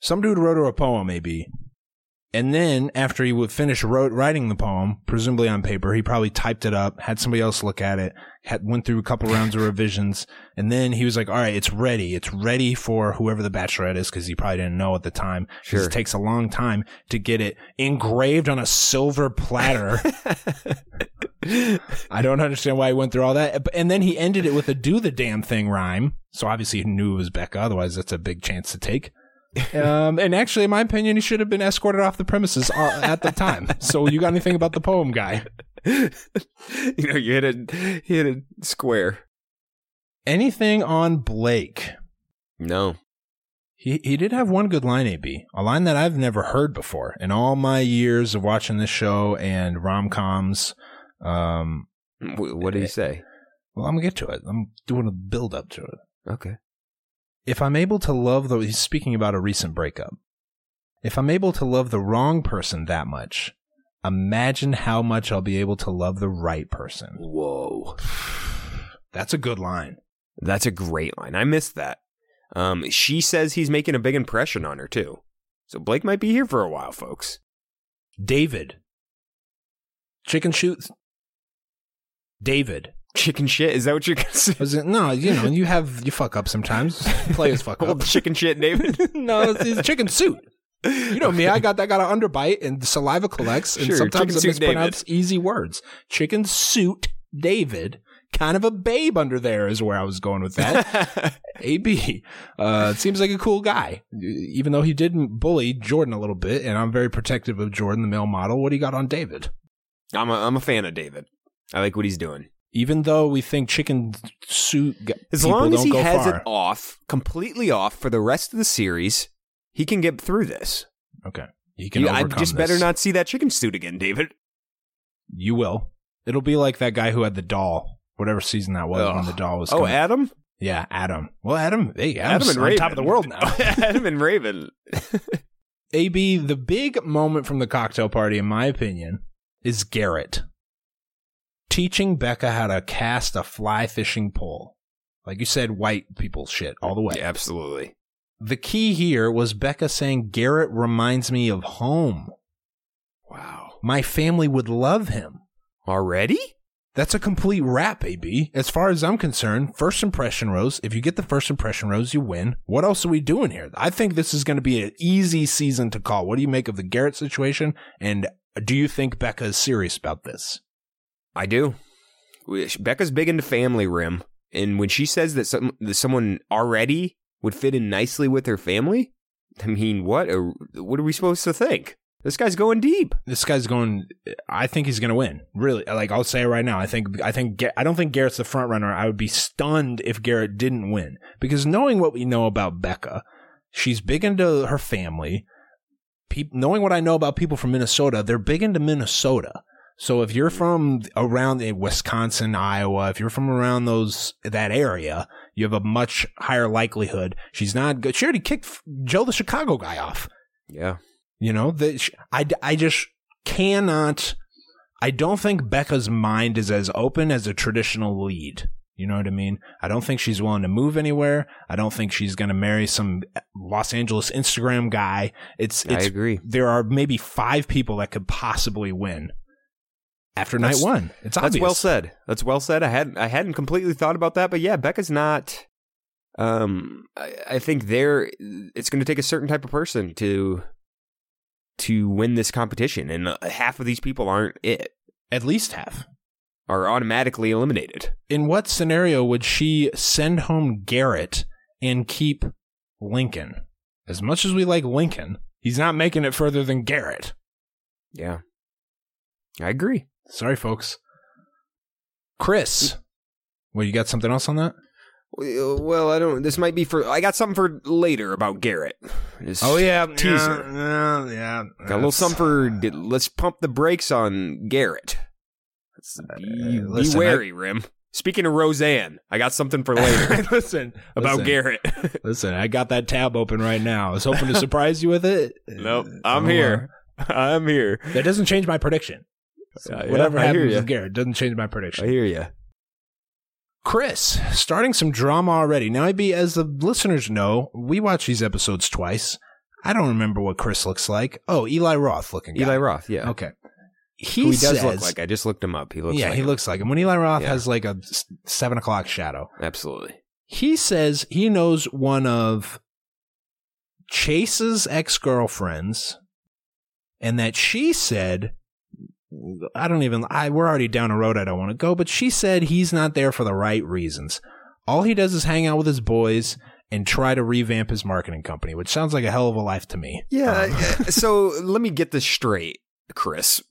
Some dude wrote her a poem, maybe. And then after he would finish wrote, writing the poem, presumably on paper, he probably typed it up, had somebody else look at it, had went through a couple rounds of revisions, and then he was like, "All right, it's ready. It's ready for whoever the bachelorette is," because he probably didn't know at the time. Sure. It takes a long time to get it engraved on a silver platter. I don't understand why he went through all that. But- And then he ended it with a "do the damn thing" rhyme. So obviously he knew it was Becca. Otherwise, that's a big chance to take. Um, and actually, in my opinion, he should have been escorted off the premises uh, at the time. So, you got anything about the poem guy? you know, you hit it, hit it square. Anything on Blake? No. He he did have one good line, AB, a line that I've never heard before in all my years of watching this show and rom coms. Um, What did he say? well, I'm gonna get to it. I'm doing a build up to it. Okay. If I'm able to love the, he's speaking about a recent breakup. If I'm able to love the wrong person that much, imagine how much I'll be able to love the right person. Whoa. That's a good line. That's a great line. I missed that. Um, she says he's making a big impression on her too. So Blake might be here for a while, folks. David. Chicken shoot. David. Chicken shit? Is that what you're gonna say? Was it, no, you know, you have, you fuck up sometimes. Players fuck up. Old chicken shit, David. no, it's, it's chicken suit. You know me, I got that got an underbite and saliva collects, and Sure, sometimes chicken I suit mispronounce easy words. Chicken suit David, kind of a babe under there is where I was going with that. AB, uh, seems like a cool guy, even though he didn't bully Jordan a little bit, and I'm very protective of Jordan, the male model. What do you got on David? I'm a I'm a fan of David. I like what he's doing. Even though we think chicken suit As long as he has far. it off, completely off for the rest of the series, he can get through this. okay, he can. You- I just better not see that chicken suit again, David. You will. It'll be like that guy who had the doll, whatever season that was when the doll was. Oh. Adam? yeah, Adam. Well, Adam. Hey, Adam Adam's and on Raven. top of the world now. Adam and Raven. AB, the big moment from the cocktail party, in my opinion, is Garrett teaching Becca how to cast a fly fishing pole. Like you said, white people shit all the way. Yeah, absolutely. The key here was Becca saying Garrett reminds me of home. Wow. My family would love him. Already? That's a complete wrap, AB. As far as I'm concerned, first impression rose. If you get the first impression rose, you win. What else are we doing here? I think this is going to be an easy season to call. What do you make of the Garrett situation? And do you think Becca is serious about this? I do. Becca's big into family rim, and when she says that, some, that someone already would fit in nicely with her family, I mean, what? Are, what are we supposed to think? This guy's going deep. This guy's going. I think he's going to win. Really, like I'll say it right now. I think. I think. I don't think Garrett's the front runner. I would be stunned if Garrett didn't win because knowing what we know about Becca, she's big into her family. Peop knowing what I know about people from Minnesota, they're big into Minnesota. So if you're from around Wisconsin, Iowa, if you're from around those that area, you have a much higher likelihood. She's not good. She already kicked Joe, the Chicago guy, off. Yeah. You know, that I, I just cannot. I don't think Becca's mind is as open as a traditional lead. You know what I mean? I don't think she's willing to move anywhere. I don't think she's going to marry some eh, Los Angeles Instagram guy. It's, I agree. there are maybe five people that could possibly win after That's- night one. It's obvious. That's well said. That's well said. I hadn't I hadn't completely thought about that, but yeah, Becca's not. Um, I, I think there it's going to take a certain type of person to to win this competition, and uh, half of these people aren't it. At least half. Are automatically eliminated. In what scenario would she send home Garrett and keep Lincoln? As much as we like Lincoln, he's not making it further than Garrett. Yeah, I agree. Sorry, folks. Chris. Well, you got something else on that? Well, I don't. This might be for. I got something for later about Garrett. Just Oh, yeah. teaser. Yeah. yeah, Got a little something for. Let's pump the brakes on Garrett. Be, Uh, listen, be wary, Rim. Speaking of Roseanne, I got something for later listen. about listen, Garrett. Listen, I got that tab open right now. I was hoping to surprise you with it. nope, I'm Oh, here. I'm here. uh, That doesn't change my prediction. So Yeah, yeah, whatever hear happens with Garrett doesn't change my prediction. I hear you. Chris, starting some drama already. Now, I be as the listeners know, we watch these episodes twice. I don't remember what Chris looks like. Oh, Eli Roth looking guy. Eli Roth, yeah. Okay. He, Who he does says, look like. I just looked him up. He looks yeah, like he him. looks like him. When Eli Roth Yeah. has like a seven o'clock shadow, Absolutely. he says he knows one of Chase's ex girlfriends, and that she said, I don't even, I, we're already down a road I don't want to go, but she said he's not there for the right reasons. All he does is hang out with his boys and try to revamp his marketing company, which sounds like a hell of a life to me. Yeah. Um, so let me get this straight, Chris.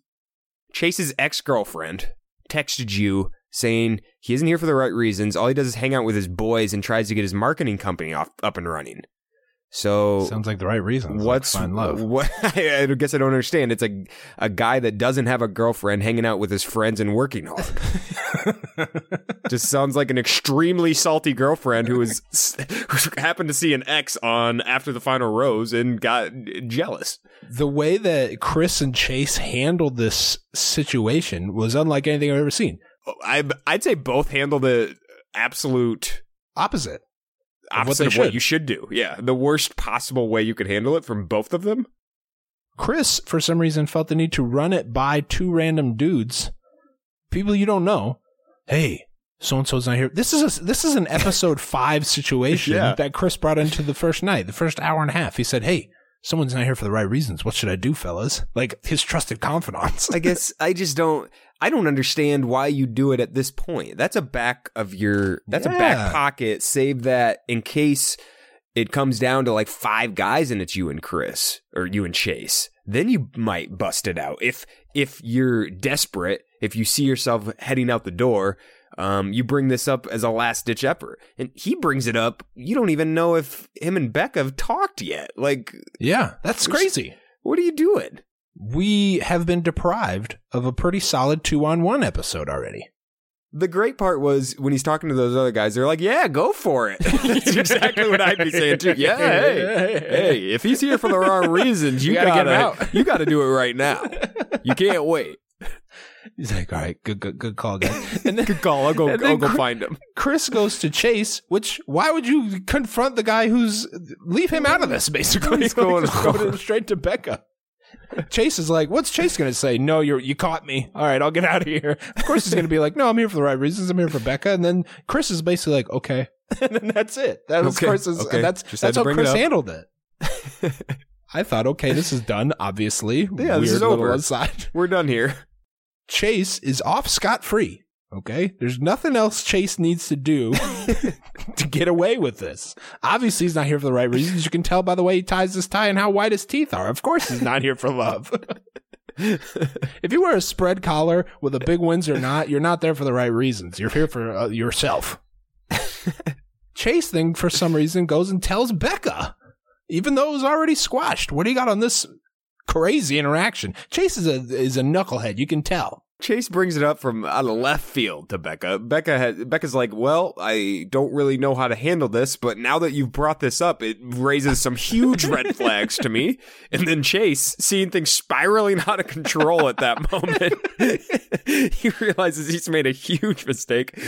Chase's ex girlfriend texted you saying he isn't here for the right reasons. All he does is hang out with his boys and tries to get his marketing company off, up and running. So Sounds like the right reason. what's find love? What I guess I don't understand. It's a a guy that doesn't have a girlfriend hanging out with his friends and working hard. Just sounds like an extremely salty girlfriend who was who happened to see an ex on after the final rose and got jealous. the way that Chris and Chase handled this situation was unlike anything I've ever seen. Oh, I I'd say both handled it absolute Opposite. Of what opposite they of what you should do. Yeah, the worst possible way you could handle it from both of them. Chris, for some reason, felt the need to run it by two random dudes, people you don't know. Hey, so and so's not here. This is a, this is an episode five situation Yeah. that Chris brought into the first night, the first hour and a half. He said, "Hey, someone's not here for the right reasons. What should I do, fellas?" Like his trusted confidants. I guess I just don't. I don't understand why you do it at this point. That's a back of your. That's a back pocket. Save that in case it comes down to like five guys and it's you and Chris or you and Chase. Then you might bust it out. If if you're desperate, if you see yourself heading out the door, um, you bring this up as a last ditch effort, and he brings it up. You don't even know if him and Becca have talked yet. Like, yeah, that's crazy. what are you doing? We have been deprived of a pretty solid two on one episode already. The great part was when he's talking to those other guys, they're like, "Yeah, go for it." That's exactly what I'd be saying too. Yeah, hey, hey, if he's here for the wrong reasons, you, You gotta gotta, get him out. you gotta do it right now. You can't wait. He's like, "All right, good, good, good call, guys." And then Good call. I'll go. I'll go find him. Chris goes to Chase, which why would you confront the guy who's leave him out of this? Basically, What's going Just go straight to Becca. Chase is like, "What's Chase going to say?" No, you you caught me. All right, I'll get out of here. Of course, he's going to be like, "No, I'm here for the right reasons. I'm here for Becca." And then Chris is basically like, "Okay," and then that's it. That was Okay, Chris's. okay. That's Just that's how bring it Chris handled it. I thought, okay, this is done. Obviously, Yeah, Weird this is over. aside. We're done here. Chase is off scot free. Okay? There's nothing else Chase needs to do to get away with this. Obviously, he's not here for the right reasons. You can tell by the way he ties his tie and how white his teeth are. Of course, he's not here for love. if you wear a spread collar with a big Windsor knot, you're not there for the right reasons. You're here for uh, yourself. Chase thing, for some reason, goes and tells Becca, even though it was already squashed. What do you got on this crazy interaction? Chase is a is a knucklehead. You can tell. Chase brings it up from out of left field to Becca. Becca has, Becca's like, "Well, I don't really know how to handle this, but now that you've brought this up, it raises some huge red flags to me." And then Chase, seeing things spiraling out of control at that moment, he realizes he's made a huge mistake.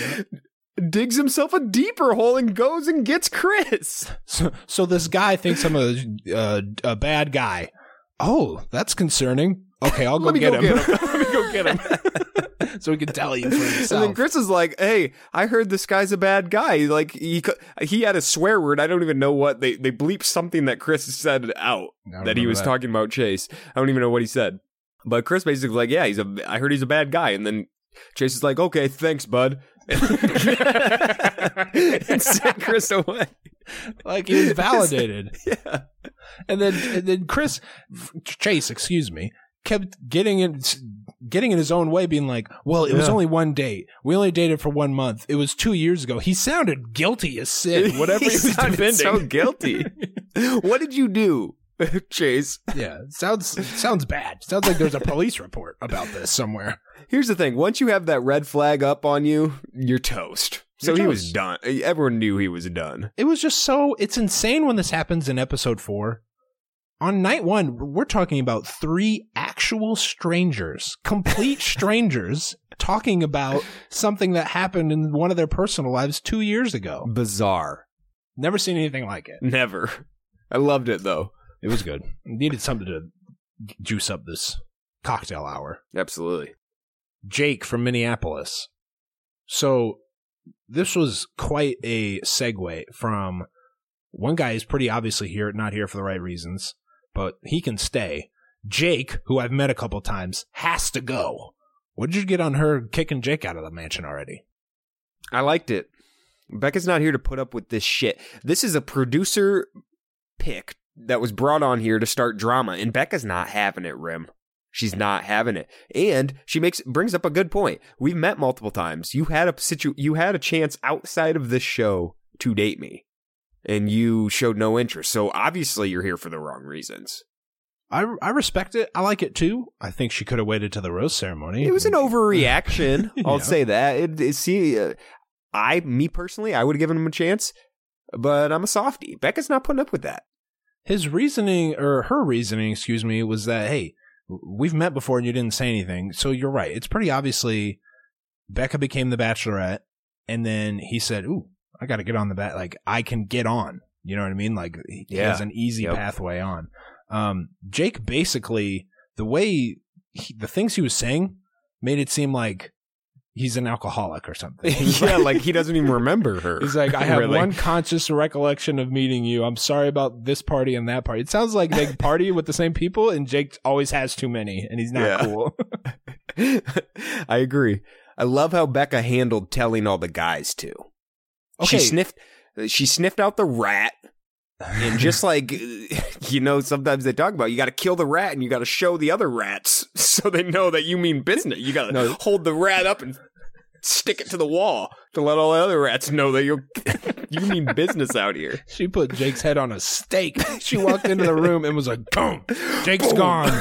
Digs himself a deeper hole and goes and gets Chris. So, so this guy thinks I'm a uh, a bad guy. Oh, that's concerning. Okay, I'll go Let me get go him. get him. Let me go get him. so he can tell you for And then. Chris is like, "Hey, I heard this guy's a bad guy. Like he he had a swear word. I don't even know what they they bleeped something that Chris said out that he was that. talking about Chase. I don't even know what he said. But Chris basically like, "Yeah, he's a. I heard he's a bad guy." And then Chase is like, "Okay, thanks, bud." and sent Chris away. like he was validated. Yeah. And then and then Chris Chase, excuse me, kept getting in getting in his own way, being like, "Well, it was only one date. We only dated for one month. It was two years ago." He sounded guilty as sin. Whatever he, was sounded defending. so guilty. what did you do, Chase? yeah, sounds sounds bad. Sounds like there's a police report about this somewhere. Here's the thing: once you have that red flag up on you, you're toast. So he was done. Everyone knew he was done. It was just so it's insane when this happens in episode 4. On night 1, we're talking about three actual strangers, complete strangers talking about something that happened in one of their personal lives 2 years ago. Bizarre. Never seen anything like it. Never. I loved it though. It was good. Needed something to juice up this cocktail hour. Absolutely. Jake from Minneapolis. So this was quite a segue from one guy is pretty obviously here, not here for the right reasons, but he can stay. Jake, who I've met a couple times, has to go. What did you get on her kicking Jake out of the mansion already? I liked it. Becca's not here to put up with this shit. This is a producer pick that was brought on here to start drama, and Becca's not having it, Rim. She's not having it. And she makes brings up a good point. We've met multiple times. You had a situ you had a chance outside of this show to date me. And you showed no interest. So obviously you're here for the wrong reasons. I I respect it. I like it too. I think she could have waited to the rose ceremony. It was an overreaction. I'll Yeah. say that. It, it- see, uh, I, me personally, I would have given him a chance, but I'm a softie. Becca's not putting up with that. His reasoning or her reasoning, excuse me, was that hey, we've met before and you didn't say anything. So you're right. It's pretty obviously Becca became the bachelorette and then he said, "Ooh, I got to get on the bat like I can get on." You know what I mean? Like he Yeah. has an easy Yep. pathway on. Um Jake basically the way he, the things he was saying made it seem like he's an alcoholic or something. yeah, like he doesn't even remember her. He's like, I have Really. one conscious recollection of meeting you. I'm sorry about this party and that party. It sounds like they party with the same people, and Jake always has too many, and he's not Yeah. cool. I agree. I love how Becca handled telling all the guys too. Okay. She sniffed. She sniffed out the rat, and just like you know, sometimes they talk about you got to kill the rat and you got to show the other rats so they know that you mean business. You got to No. hold the rat up and stick it to the wall to let all the other rats know that you you mean business out here. She put Jake's head on a stake. She walked into the room and was like, boom, Jake's gone.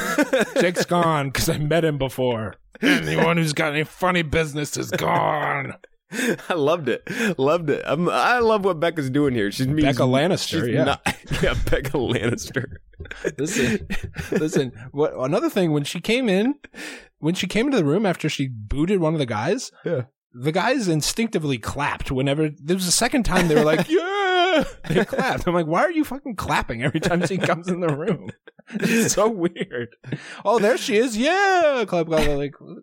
Jake's gone because I met him before. Anyone who's got any funny business is gone. I loved it. Loved it. I'm, I love what Becca's doing here. She's means, Becca Lannister, she's yeah. Not, yeah, Becca Lannister. Listen, listen. What another thing when she came in, when she came into the room after she booted one of the guys, Yeah. the guys instinctively clapped whenever there was the second time they were like, "Yeah!" They clapped. I'm like, why are you fucking clapping every time she comes in the room? It's so weird. Oh, there she is. Yeah, clap, clap. clap, Like, all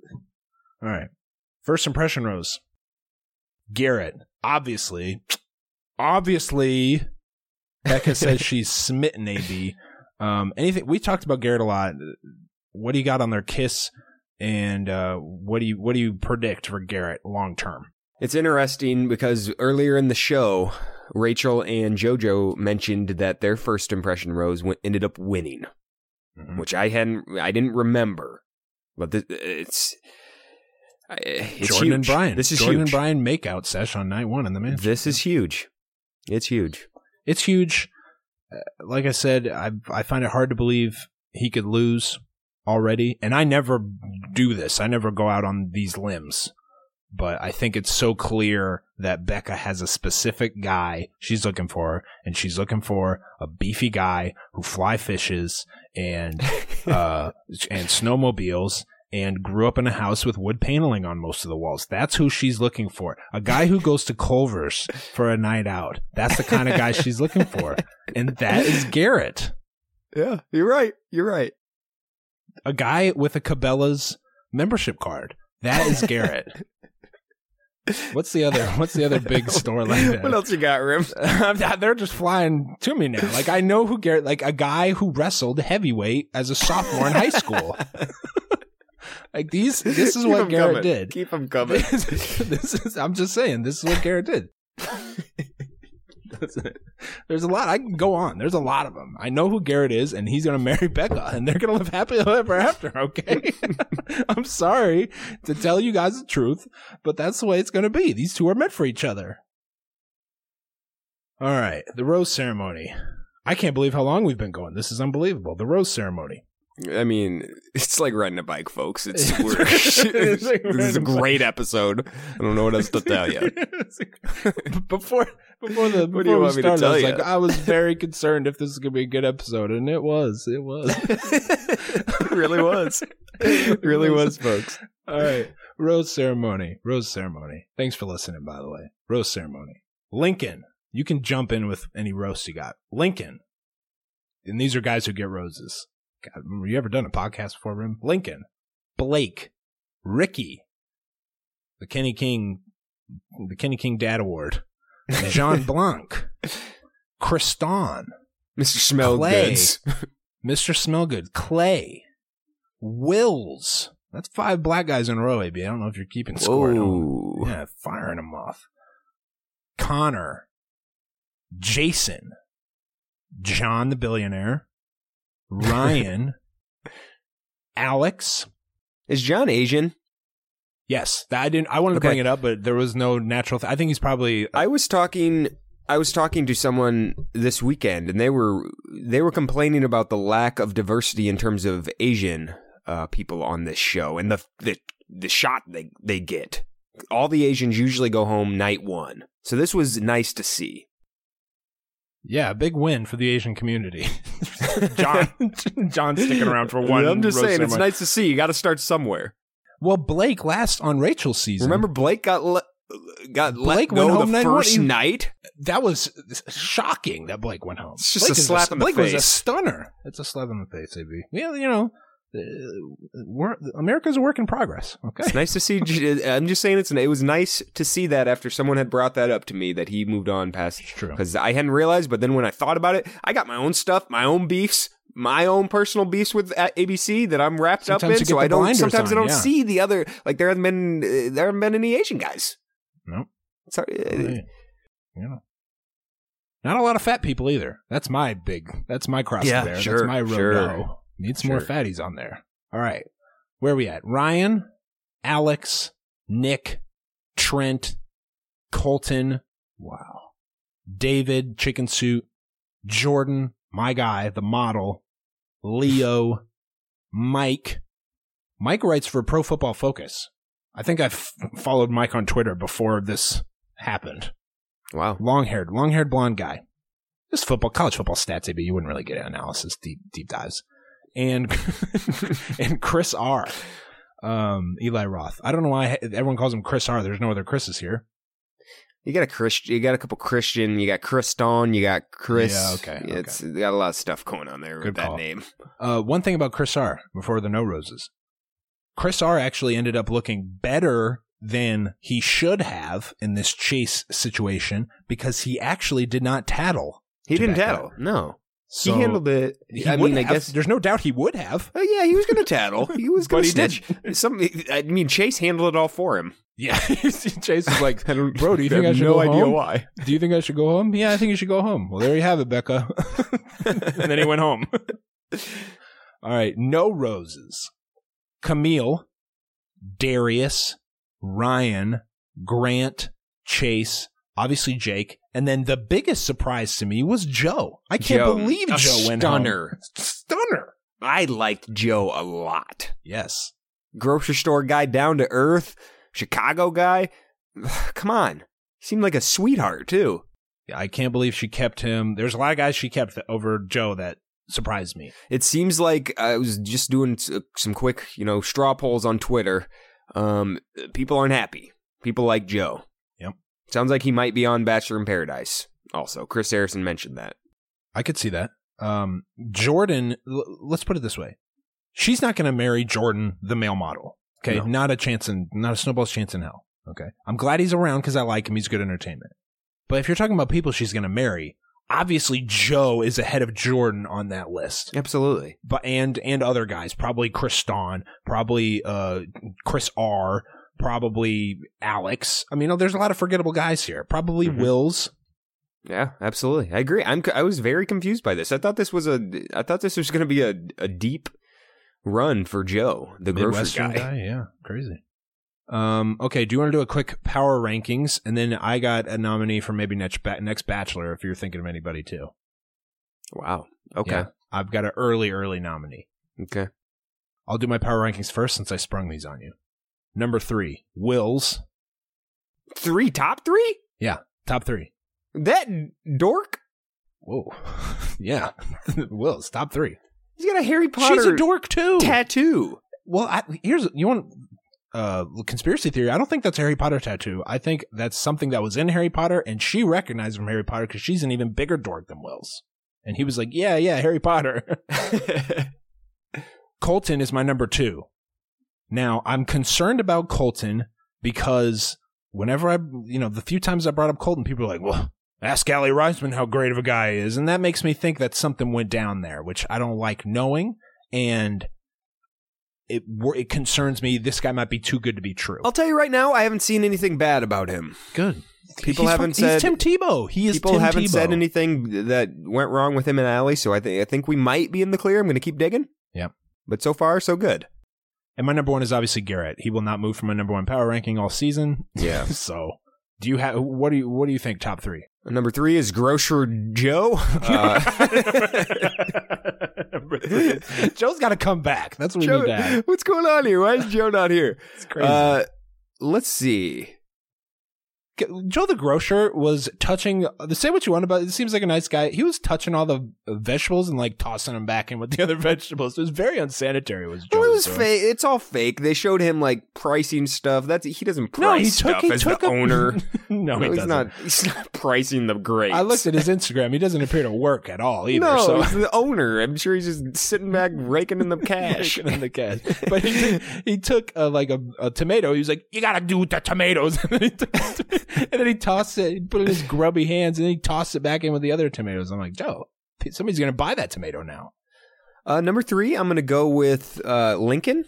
right. First impression, Rose. Garrett, obviously, obviously, Becca says she's smitten. AB. Um, anything we talked about Garrett a lot. What do you got on their kiss? And uh, what do you what do you predict for Garrett long term? It's interesting because earlier in the show, Rachel and JoJo mentioned that their first impression rose ended up winning, Mhm. which I hadn't, I didn't remember. But this, it's, it's Jordan huge. and Bryan. This is Jordan huge. and Bryan makeout sesh on night one in the mansion. This is huge. It's huge. it's huge. Uh, Like I said, I I find it hard to believe he could lose already, and I never do this. I never go out on these limbs, but I think it's so clear that Becca has a specific guy she's looking for, and she's looking for a beefy guy who fly fishes and uh and snowmobiles. And grew up in a house with wood paneling on most of the walls. That's who she's looking for. A guy who goes to Culver's for a night out. That's the kind of guy she's looking for. And that is Garrett. Yeah, you're right. You're right. A guy with a Cabela's membership card. That is Garrett. What's the other what's the other big store like that? what else you got, Rim? They're just flying to me now. Like I know who Garrett like a guy who wrestled heavyweight as a sophomore in high school. like these this is Keep what Garrett coming. did. Keep them coming. this is I'm just saying this is what Garrett did. There's a lot I can go on. There's a lot of them. I know who Garrett is, and he's gonna marry Becca, and they're gonna live happily ever after. Okay, I'm sorry to tell you guys the truth, but that's the way it's gonna be. These two are meant for each other. All right, the rose ceremony. I can't believe how long we've been going. This is unbelievable. The rose ceremony. I mean, it's like riding a bike, folks. It's, It's like this is a a bike. great episode. I don't know what else to tell you. before before the before you we started, I was ya? like, I was very concerned if this is gonna be a good episode, and it was. It was. it really was. It really was, folks. All right, rose ceremony. Rose ceremony. Thanks for listening, by the way. Rose ceremony. Lincoln. You can jump in with any roast you got. Lincoln. And these are guys who get roses. God, have you ever done a podcast before, Rim? Lincoln. Blake. Ricky. The Kenny King. The Kenny King Dad Award. Jean Blanc. Christon. Mr. Smell Clay. Goods. Mr. Smellgood, Clay, Wills. That's five black guys in a row, AB. I don't know if you're keeping score. at home. Whoa. Yeah, firing them off. Connor, Jason, John the billionaire, Ryan, Alex. Is John Asian? Yes, I didn't. I wanted to bring it up, but there was no natural. Th- I think he's probably. I was talking I was talking to someone this weekend, and they were they were complaining about the lack of diversity in terms of Asian uh, people on this show, and the the the shot they they get. All the Asians usually go home night one, so this was nice to see. Yeah, big win for the Asian community. John, John sticking around for one. I'm just roast saying, it's nice to see. You got to start somewhere. Well, Blake last on Rachel's season. Remember, Blake got le- got Blake let go went the home night first one. night. that was shocking that Blake went home. It's just Blake a is slap in the Blake was a stunner. It's a slap in the face, AB. Yeah, you know, we're, America's a work in progress. Okay. It's nice to see. I'm just saying, it's it was nice to see that after someone had brought that up to me that he moved on past. It's true. because I hadn't realized. But then when I thought about it, I got my own stuff, my own beefs, my own personal beefs with uh, ABC that I'm wrapped Sometimes up in. So I don't. Sometimes I don't yeah. see the other. Like there haven't been uh, there haven't been any Asian guys. No. Sorry. uh, know. Not a lot of fat people either. That's my big. That's my cross Yeah, bear. sure, that's my road. sure. Need some more fatties on there. All right. Where are we at? Ryan, Alex, Nick, Trent, Colton. Wow. David, Chicken Suit, Jordan, my guy, the model, Leo, Mike. Mike writes for Pro Football Focus. I think I f- followed Mike on Twitter before this happened. Wow. Long haired, long haired blonde guy. Just football, college football stats, maybe you wouldn't really get analysis, deep deep dives. And and Chris R. Um, Eli Roth. I don't know why everyone calls him Chris R. There's no other Chris's here. You got a Christian. You got a couple Christian. You got Christon. You got Chris. Yeah, okay, It's you got a lot of stuff going on there Good with that call. name. Uh, one thing about Chris R. before the no roses, Chris R. actually ended up looking better than he should have in this chase situation because he actually did not tattle. He didn't tattle. No, So he handled it. he I mean, I guess there's no doubt he would have. Oh yeah, he was going to tattle. He was going to snitch. didn't. Some, I mean, Chase handled it all for him. Yeah, Chase is like, I Bro, do you think I have should no go idea home? why. "Do you think I should go home?" Yeah, I think you should go home. Well, there you have it, Becca. and then he went home. All right, no roses. Kamil, Darius, Ryan, Grant, Chase, obviously Jake, and then the biggest surprise to me was Joe. I can't Joe, believe Joe went stunner. Stunner. I liked Joe a lot. Yes. Grocery store guy, down to earth, Chicago guy. Come on, he seemed like a sweetheart too. Yeah, I can't believe she kept him. There's a lot of guys she kept over Joe that surprised me. It seems like I was just doing some quick, you know, straw polls on Twitter. Um, people aren't happy. People like Joe. Sounds like he might be on Bachelor in Paradise. Also, Chris Harrison mentioned that. I could see that. Um, Jordan, l- let's put it this way: she's not going to marry Jordan, the male model. Okay, No. not a chance in, not a snowball's chance in hell. Okay, I'm glad he's around because I like him. He's good entertainment. But if you're talking about people she's going to marry, obviously Joe is ahead of Jordan on that list. Absolutely. But and and other guys, probably Christon, probably uh Chris R, probably Alex. I mean, there's a lot of forgettable guys here. Probably Mhm. Wills. Yeah, absolutely. I agree. I'm. I was very confused by this. I thought this was a. I thought this was going to be a a deep run for Joe, the grocery Midwestern guy. Yeah, crazy. Um, okay, do you want to do a quick power rankings, and then I got a nominee for maybe next ba- next Bachelor if you're thinking of anybody too. Wow. Okay. Yeah, I've got an early early nominee. Okay. I'll do my power rankings first since I sprung these on you. Number three, Wills. Three top three. Yeah, top three. That dork. Whoa, yeah, Wills top three. He's got a Harry Potter She's a dork too. tattoo. Well, I, here's you want uh conspiracy theory. I don't think that's a Harry Potter tattoo. I think that's something that was in Harry Potter, and she recognized from Harry Potter because she's an even bigger dork than Wills. And he was like, "Yeah, yeah, Harry Potter." Colton is my number two. Now I'm concerned about Colton because whenever I, you know, the few times I brought up Colton, people are like, "Well, ask Aly Raisman how great of a guy he is," and that makes me think that something went down there, which I don't like knowing, and it it concerns me. This guy might be too good to be true. I'll tell you right now, I haven't seen anything bad about him. Good. People He's haven't said- Tim Tebow. He is People Tim haven't Tebow. said anything that went wrong with him and Aly, so I think I think we might be in the clear. I'm going to keep digging. Yep. But so far, so good. And my number one is obviously Garrett. He will not move from my number one power ranking all season. Yeah. so, do you have what do you what do you think? Top three? Number three is Grocer Joe. Uh, Joe's got to come back. That's what we Joe, need to have. what's going on here? Why is Joe not here? It's crazy. Uh, let's see. Joe the grocer was touching. Say what you want about it. It seems like a nice guy. He was touching all the vegetables and like tossing them back in with the other vegetables. It was very unsanitary. Was Joe Well, it was fake. It's all fake. They showed him like pricing stuff. That's he doesn't price No, he took. stuff He as took the a- owner. no, he he's doesn't. not. He's not pricing the grapes. I looked at his Instagram. He doesn't appear to work at all either. No, so he's the owner. I'm sure he's just sitting back raking in the cash. Raking in the cash. But he took, he took uh, like a, a tomato. He was like, "You gotta do the tomatoes," and then he, took, and then he tossed it. He put it in his grubby hands, and then he tossed it back in with the other tomatoes. I'm like, Joe, somebody's gonna buy that tomato now. Uh, number three, I'm going to go with uh, Lincoln.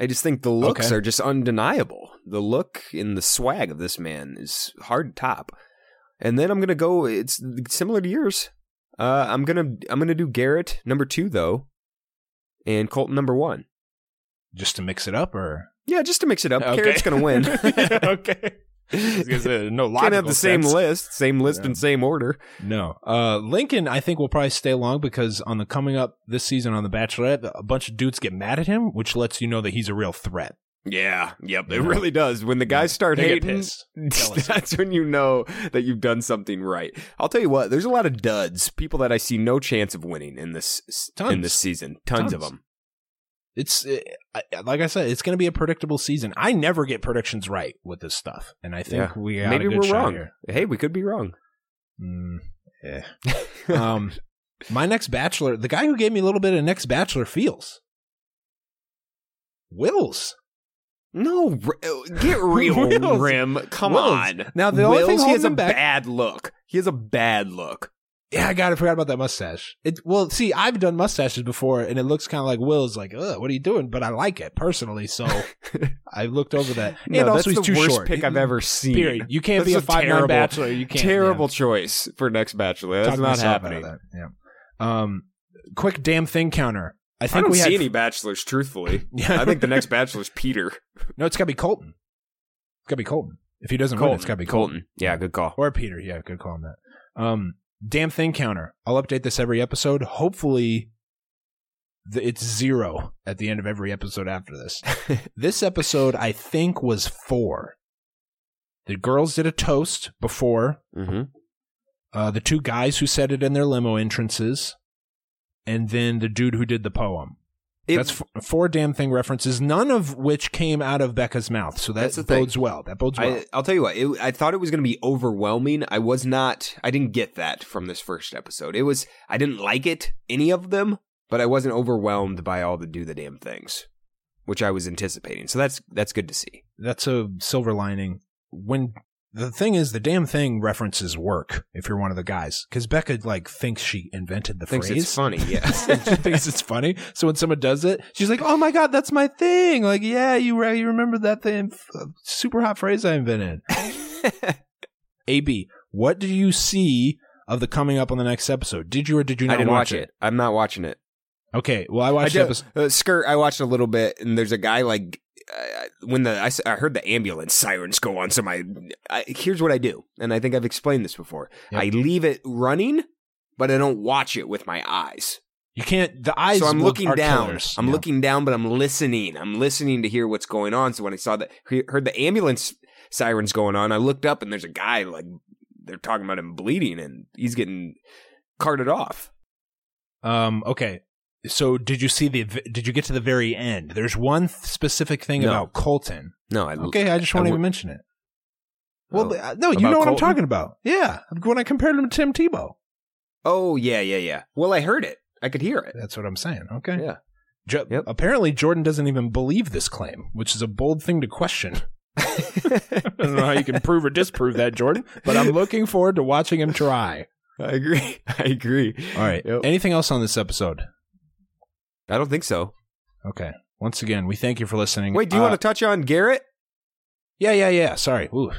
I just think the looks Okay. are just undeniable. The look and the swag of this man is hard to top. And then I'm going to go. It's similar to yours. Uh, I'm gonna I'm gonna do Garrett number two though, and Colton number one. Just to mix it up, or Yeah, just to mix it up. Okay. Garrett's gonna win. okay. I was gonna say, no Can't have the same list, same list Yeah. and same order. No. Uh, Lincoln, I think will probably stay long because on the coming up this season on The Bachelorette, a bunch of dudes get mad at him, which lets you know that he's a real threat. Yeah, yep, it Yeah. really does. When the guys start They hating. That's when you know that you've done something right. I'll tell you what, there's a lot of duds, people that I see no chance of winning in this in this season. Tons, of them. It's uh, I- like I said, it's going to be a predictable season. I never get predictions right with this stuff, and I think Yeah. we Maybe we're wrong. here. Hey, we could be wrong. Mm, yeah. um, my next bachelor, the guy who gave me a little bit of next bachelor feels. Wills. No, get real, Wills. Rim. Come Wills. on. Now, the only thing he has a back- bad look. He has a bad look. Yeah, I got. I forgot about that mustache. It well, see, I've done mustaches before, and it looks kind of like Will's. Like, Ugh, what are you doing? But I like it personally, so I looked over that. No, and that's also, he's the too worst short. pick I've ever seen. Period. You can't That's be a five nine terrible- bachelor. You can't. Terrible yeah. choice for next Bachelor. That's Talk not myself out of happening. that, Yeah. Um, quick damn thing counter. I I think don't we see had any bachelors, truthfully. Yeah. I think the next bachelor's Peter. no. It's got to be Colton. It's got to be Colton. If he doesn't win, it's got to be Colton. Colton. Yeah, good call. or Peter. Yeah, good call on that. Um, damn thing counter. I'll update this every episode. Hopefully, th- it's zero at the end of every episode after this. this episode, I think, was four. The girls did a toast before. Mm-hmm. Uh, the two guys who said it in their limo entrances, and then the dude who did the poem. That's f- four damn thing references, none of which came out of Becca's mouth. So that That's the thing. bodes well. That bodes well. I, I'll tell you what. It, I thought it was going to be overwhelming. I was not. I didn't get that from this first episode. It was. I didn't like it, any of them, but I wasn't overwhelmed by all the do the damn things, which I was anticipating. So that's that's good to see. that's a silver lining. When the thing is, the damn thing references work if you're one of the guys, because Becca like thinks she invented the Thinks phrase. it's funny. yes. she thinks it's funny. So when someone does it, she's like, "Oh my god, that's my thing!" Like, yeah, you re- you remember that thing? F- Super hot phrase I invented. AB, what do you see of the coming up on the next episode? Did you or did you not I didn't watch, watch it. I'm not watching it. Okay, well, I I watched the did, episode. uh, Skirt. I watched a little bit, and there's a guy like when the I, I heard the ambulance sirens go on. So my I, here's what I do, and I think I've explained this before. Yep. I leave it running, but I don't watch it with my eyes. You can't. The eyes. so I'm looking down. killers. I'm Yeah. looking down, but I'm listening. I'm listening to hear what's going on. So when I saw that, he- heard the ambulance sirens going on, I looked up and there's a guy like they're talking about him bleeding and he's getting carted off. Um. Okay. So did you see the? Did you get to the very end? There's one specific thing No. about Colton. No, I Okay, I just won't even mention it. Well, Oh. uh, no, you know what I'm talking about. Yeah, when I compared him to Tim Tebow. Oh yeah, yeah, yeah. Well, I heard it. I could hear it. That's what I'm saying. Okay. Yeah. Jo- Yep. Apparently, Jordan doesn't even believe this claim, which is a bold thing to question. I don't know how you can prove or disprove that, Jordan, but I'm looking forward to watching him try. I agree. I agree. All right. Yep. Anything else on this episode? I don't think so. Okay. Once again, we thank you for listening. Wait, do you Uh, want to touch on Garrett? Yeah, yeah, yeah. Sorry. Ooh,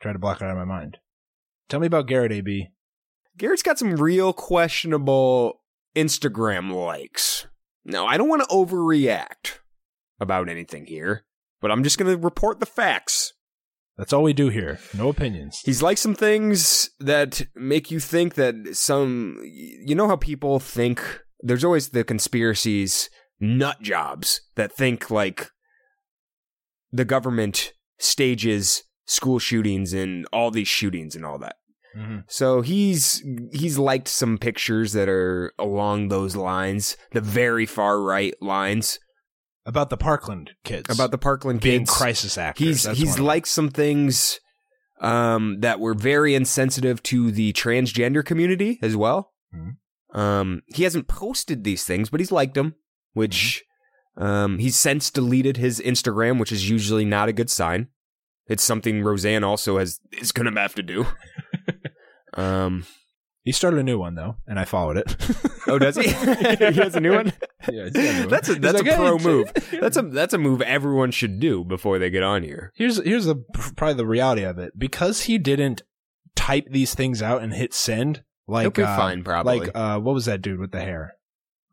try to block it out of my mind. Tell me about Garrett AB. Garrett's got some real questionable Instagram likes. Now, I don't want to overreact about anything here, but I'm just going to report the facts. That's all we do here. No opinions. He's like some things that make you think that some. You know how people think. There's always the conspiracies, nut jobs that think like the government stages school shootings and all these shootings and all that. Mhm. So he's he's liked some pictures that are along those lines, the very far right lines About the Parkland kids. about the Parkland being kids. crisis actors. He's That's he's liked some things um, that were very insensitive to the transgender community as well. Mhm. Um, he hasn't posted these things, but he's liked them, which Mm-hmm. um, he's since deleted his Instagram, which is usually not a good sign. It's something Roseanne also has is going to have to do. um, He started a new one though, and I followed it. oh, does he? he has a new one. Yeah, a new one. That's a that's like, a pro "Hey, move. That's a that's a move everyone should do before they get on here. Here's here's the probably the reality of it because he didn't type these things out and hit send. Like He'll be uh, fine, probably. Like uh, what was that dude with the hair?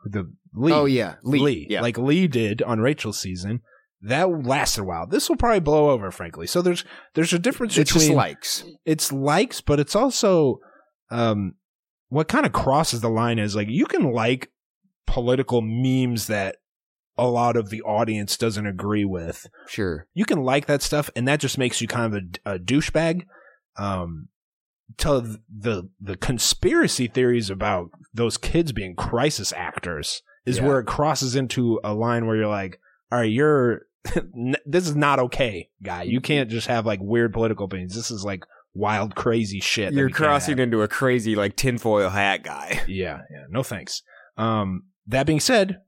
The Lee. Oh yeah, Lee. Lee. Yeah. Like Lee did on Rachel's season. That lasted a while. This will probably blow over, frankly. So there's there's a difference it's between likes. it's likes, but it's also um what kind of crosses the line is like you can like political memes that a lot of the audience doesn't agree with. Sure. You can like that stuff, and that just makes you kind of a, a douchebag. Um, to the the conspiracy theories about those kids being crisis actors is Yeah. where it crosses into a line where you're like, all right, you're this is not okay, guy. You can't just have like weird political opinions. This is like wild, crazy shit. You're crossing into a crazy like tinfoil hat guy. Yeah, yeah. No thanks. Um, that being said,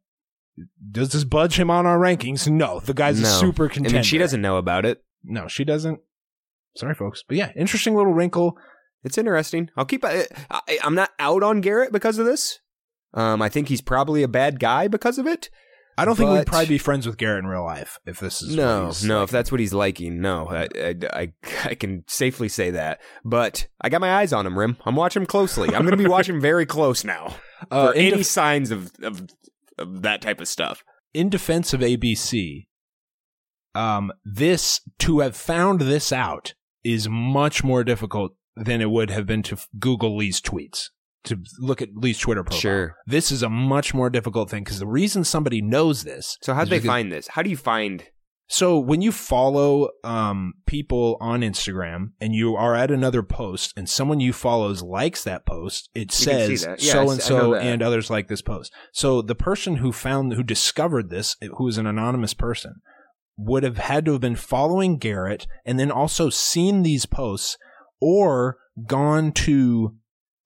does this budge him on our rankings? No. The guy's a No. super I contender. mean, she doesn't know about it. No, she doesn't. Sorry, folks. But yeah, interesting little wrinkle. It's interesting. I'll keep. I, I, I'm not out on Garrett because of this. Um, I think he's probably a bad guy because of it. I don't think we'd probably be friends with Garrett in real life if this is what No, no. like. If that's what he's liking, no. I, I, I, I can safely say that. But I got my eyes on him, Rim. I'm watching him closely. I'm going to be watching very close now Uh, for any def- signs of, of of that type of stuff. in defense of ABC, um, this to have found this out is much more difficult than it would have been to Google Lee's tweets. To look at Lee's Twitter profile. Sure. This is a much more difficult thing because the reason somebody knows this. So how do they because- find this? How do you find? So when you follow um, people on Instagram and you are at another post and someone you follows likes that post, it says. Yeah, so and so and others like this post. So the person who found who discovered this, who is an anonymous person, would have had to have been following Garrett and then also seen these posts or gone to.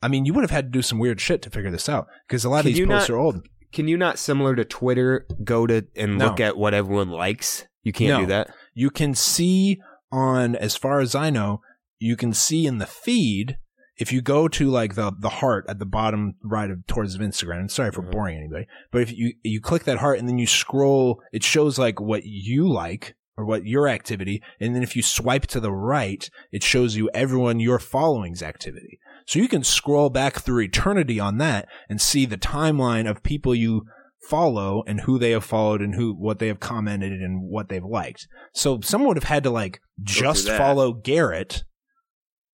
I mean, you would have had to do some weird shit to figure this out because a lot Can of these you posts not- are old. Can you not similar to Twitter go to and No. look at what everyone likes? You can't No. do that. you can see on as far as i know you can see in the feed if you go to like the the heart at the bottom right of towards of instagram and sorry for Mhm. boring anybody but if you you click that heart and then you scroll it shows like what you like or what your activity and then if you swipe to the right it shows you everyone your following's activity so you can scroll back through eternity on that and see the timeline of people you follow and who they have followed and who what they have commented and what they've liked. So someone would have had to like just follow Garrett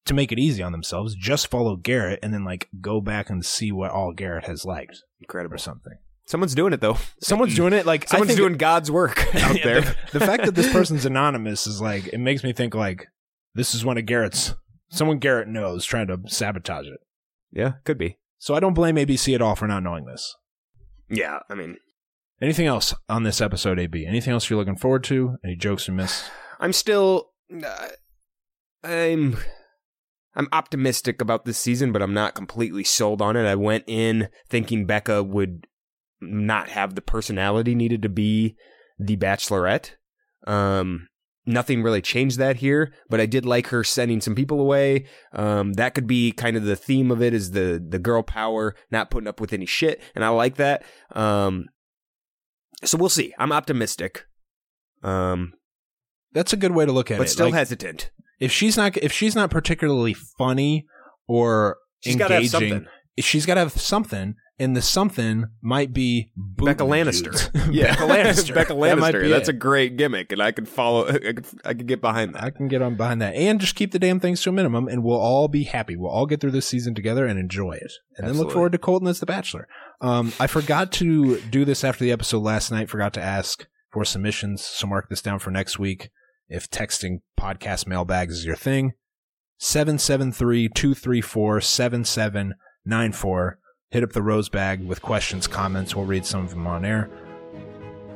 to make it easy on themselves. Just follow Garrett and then like go back and see what all Garrett has liked Incredible. or something. Someone's doing it though. Someone's doing it. Like Someone's doing God's work out there. The, the fact that this person's anonymous is like it makes me think like this is one of Garrett's someone Garrett knows trying to sabotage it. yeah, could be. So I don't blame ABC at all for not knowing this. Yeah, I mean, Anything else on this episode, AB? Anything else you're looking forward to? Any jokes you missed? I'm still. Uh, I'm. I'm optimistic about this season, but I'm not completely sold on it. I went in thinking Becca would not have the personality needed to be the Bachelorette. Um, nothing really changed that here, but I did like her sending some people away. Um, that could be kind of the theme of it is the the girl power, not putting up with any shit, and I like that. Um, so we'll see. I'm optimistic. Um, That's a good way to look at but it. But still Like, hesitant. if she's not if she's not particularly funny or She's got to have engaging. She's got to have something, and the something might be Becca Lannister. yeah, Becca Lannister. Becca Lannister. be That's it. a great gimmick, and I could follow. I could, I could get behind that. I can get on behind that, and just keep the damn things to a minimum, and we'll all be happy. We'll all get through this season together and enjoy it, and then look forward to Colton as the Bachelor. Um, I forgot to do this after the episode last night. Forgot to ask for submissions, so mark this down for next week. If texting podcast mailbags is your thing, 773-234-7794. Hit up the rose bag with questions, comments. We'll read some of them on air.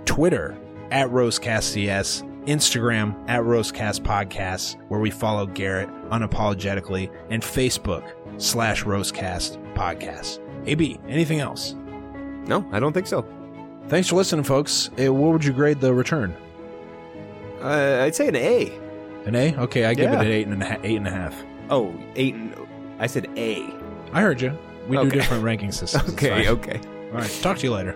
Twitter at RoseCastCS, Instagram at RoseCast Podcasts, where we follow Garrett unapologetically, and Facebook slash RoseCast Podcasts. AB, anything else? No, I don't think so. Thanks for listening, folks. Eh, what would you grade the return? Uh, I'd say an A. An A? Okay, I give Yeah. it an eight and a half. Eight and a half. Oh, eight. And, I said A. I heard you. We do different ranking systems. Okay, okay. All right. Talk to you later.